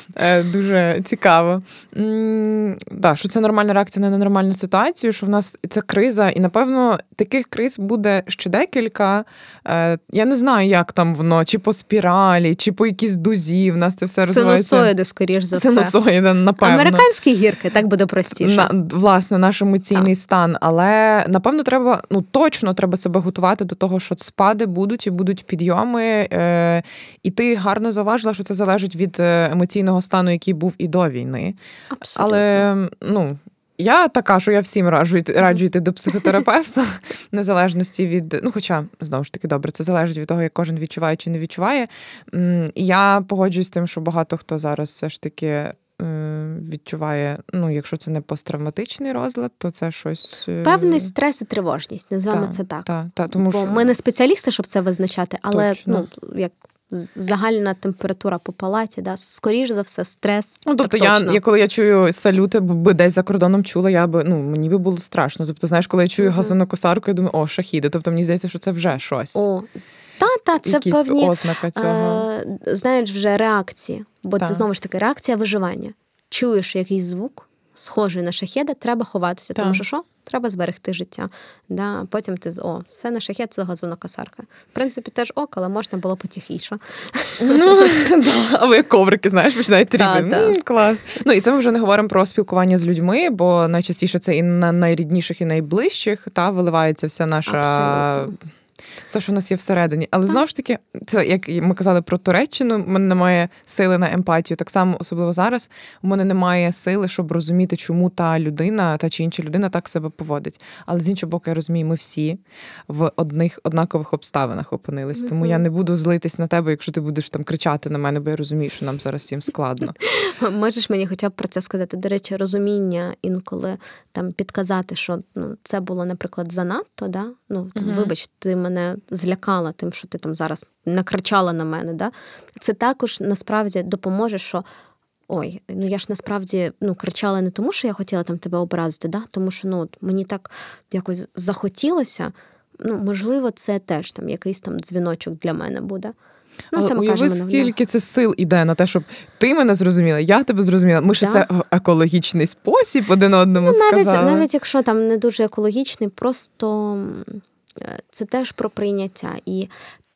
Дуже цікаво. Да, що це нормальна реакція на ненормальну ситуацію, що в нас це криза, і напевно таких криз буде ще декілька. Е, Я не знаю, як там воно, чи по спіралі, чи по якійсь дузі. В нас це все розвивається. Синусоїди, скоріш за все. Синусоїди, напевно. Американські гірки, так буде простіше. На, власне, наш емоційний стан. Але напевно, треба, ну точно треба себе готувати до того, що спади будуть і будуть підйоми. Е, і ти гарно заважила, що це залежить від е, стану, який був і до війни. Абсолютно. Але ну. Я така, що я всім раджу раджу йти до психотерапевта, [LAUGHS] незалежності від. Ну, хоча, знову ж таки, добре, це залежить від того, як кожен відчуває чи не відчуває. Я погоджуюсь з тим, що багато хто зараз все ж таки е, відчуває, ну, якщо це не посттравматичний розлад, то це щось. е, Певний стрес і тривожність, називаємо та, це так. Та, та, тому Бо що... ми не спеціалісти, щоб це визначати, але Точно. ну як загальна температура по палаті, да, скоріш за все, стрес. Ну, тобто, так я, точно. я коли я чую салюти, би десь за кордоном чула, я би ну мені би було страшно. Тобто, знаєш, коли я чую Мгм. газонокосарку, я думаю, о, шахіди. Тобто мені здається, що це вже щось. О, та, та, це Якісь певні ознака цього. е, знаєш, вже реакції. Бо Так. ти знову ж таки реакція виживання. Чуєш якийсь звук, схожий на шахеда, треба ховатися, тому що що? Треба зберегти життя. Да? Потім ти з о, все на шахет, це газонокосарка. В принципі, теж ок, але можна було потихіше. Ну, [LAUGHS] да. Або як коврики, знаєш, починають та. Клас. Ну і це ми вже не говоримо про спілкування з людьми, бо найчастіше це і на найрідніших, і найближчих, та виливається вся наша. Абсолютно. Все, що у нас є всередині. Але знову ж таки, це як ми казали про Туреччину, в мене немає сили на емпатію. Так само, особливо зараз, у мене немає сили, щоб розуміти, чому та людина, та чи інша людина так себе поводить. Але з іншого боку, я розумію, ми всі в одних однакових обставинах опинились. Тому я не буду злитись на тебе, якщо ти будеш там кричати на мене, бо я розумію, що нам зараз всім складно. [LAUGHS] Можеш мені хоча б про це сказати. До речі, розуміння інколи там підказати, що ну, це було, наприклад, занадто. Да? Ну, там, Вибач, ти мене злякала тим, що ти там зараз накричала на мене. Да? Це також насправді допоможе, що. Ой, ну я ж насправді ну, кричала не тому, що я хотіла там тебе образити, да? тому що ну, от мені так якось захотілося. Ну, можливо, це теж там якийсь там дзвіночок для мене буде. Ну, Але це ми уяви, кажемо. ну, скільки це сил іде на те, щоб ти мене зрозуміла, я тебе зрозуміла. Ми ж Да. це в екологічний спосіб один одному Ну, навіть, сказали. навіть якщо там не дуже екологічний, просто е, це теж про прийняття. І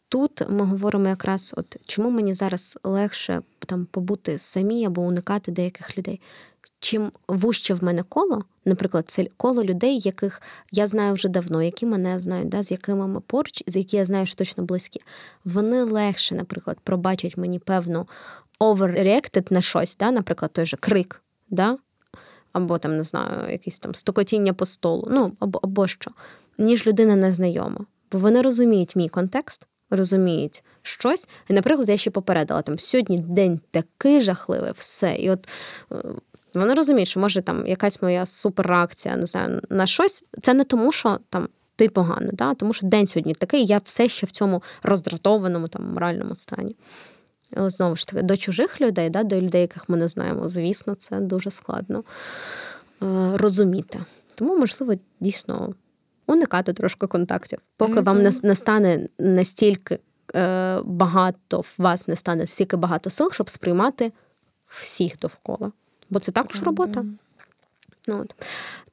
тут ми говоримо якраз, от чому мені зараз легше там побути самі або уникати деяких людей. Чим вуще в мене коло, наприклад, це коло людей, яких я знаю вже давно, які мене знають, да, з якими ми поруч, з які я знаю, що точно близькі, вони легше, наприклад, пробачать мені певну overreacted на щось, да, наприклад, той же крик, да, або там не знаю, якесь там стукотіння по столу, ну або, або що, ніж людина незнайома. Бо вони розуміють мій контекст, розуміють щось. І, наприклад, я ще попередила там сьогодні день такий жахливий, все. І от е, вони розуміють, що може там якась моя суперреакція, не знаю, на щось. Це не тому, що там. Ти погано, да? тому що день сьогодні такий, я все ще в цьому роздратованому там моральному стані. Але знову ж таки, до чужих людей, да, до людей, яких ми не знаємо, звісно, це дуже складно е, розуміти. Тому, можливо, дійсно уникати трошки контактів, поки Ну, вам не, не стане настільки е, багато, в вас не стане стільки багато сил, щоб сприймати всіх довкола. Бо це також робота. Ну, от.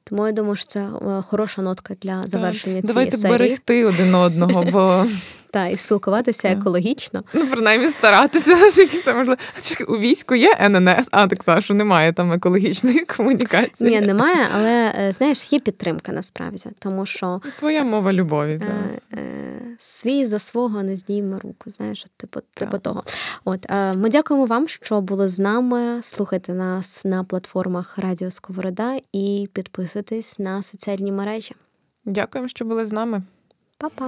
Тому я думаю, що це е, хороша нотка для завершення цієї Давайте серії. берегти один одного, бо [LAUGHS] Та, і спілкуватися екологічно. ну принаймні старатися, [LAUGHS] наскільки це можливо. Чекай, У війську є ННС, а так що немає там екологічної [LAUGHS] комунікації. Ні, немає, але е, знаєш, є підтримка насправді, тому що Своя мова любові. е, е, свій за свого не здійме руку. Знаєш, типу, типу того. От е, ми дякуємо вам, що були з нами. Слухайте нас на платформах Радіо Сковорода і підписуйтесь на соціальні мережі. Дякуємо, що були з нами. Па-па.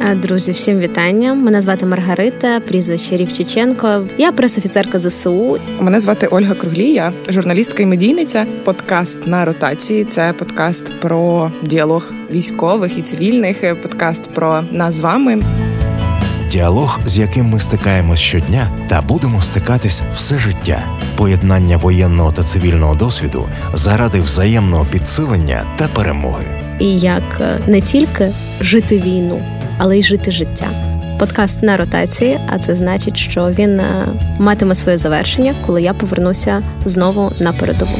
Е, друзі, всім вітання. Мене звати Маргарита, прізвище Рівчиченко. Я пресофіцерка ЗСУ. Мене звати Ольга Круглія, журналістка і медійниця. Подкаст на ротації. Це подкаст про діалог військових і цивільних. Подкаст про нас з вами. Діалог, з яким ми стикаємось щодня та будемо стикатись все життя. Поєднання воєнного та цивільного досвіду заради взаємного підсилення та перемоги. І як е, не тільки жити війну, але й жити життя. Подкаст на ротації, а це значить, що він е, матиме своє завершення, коли я повернуся знову на передову.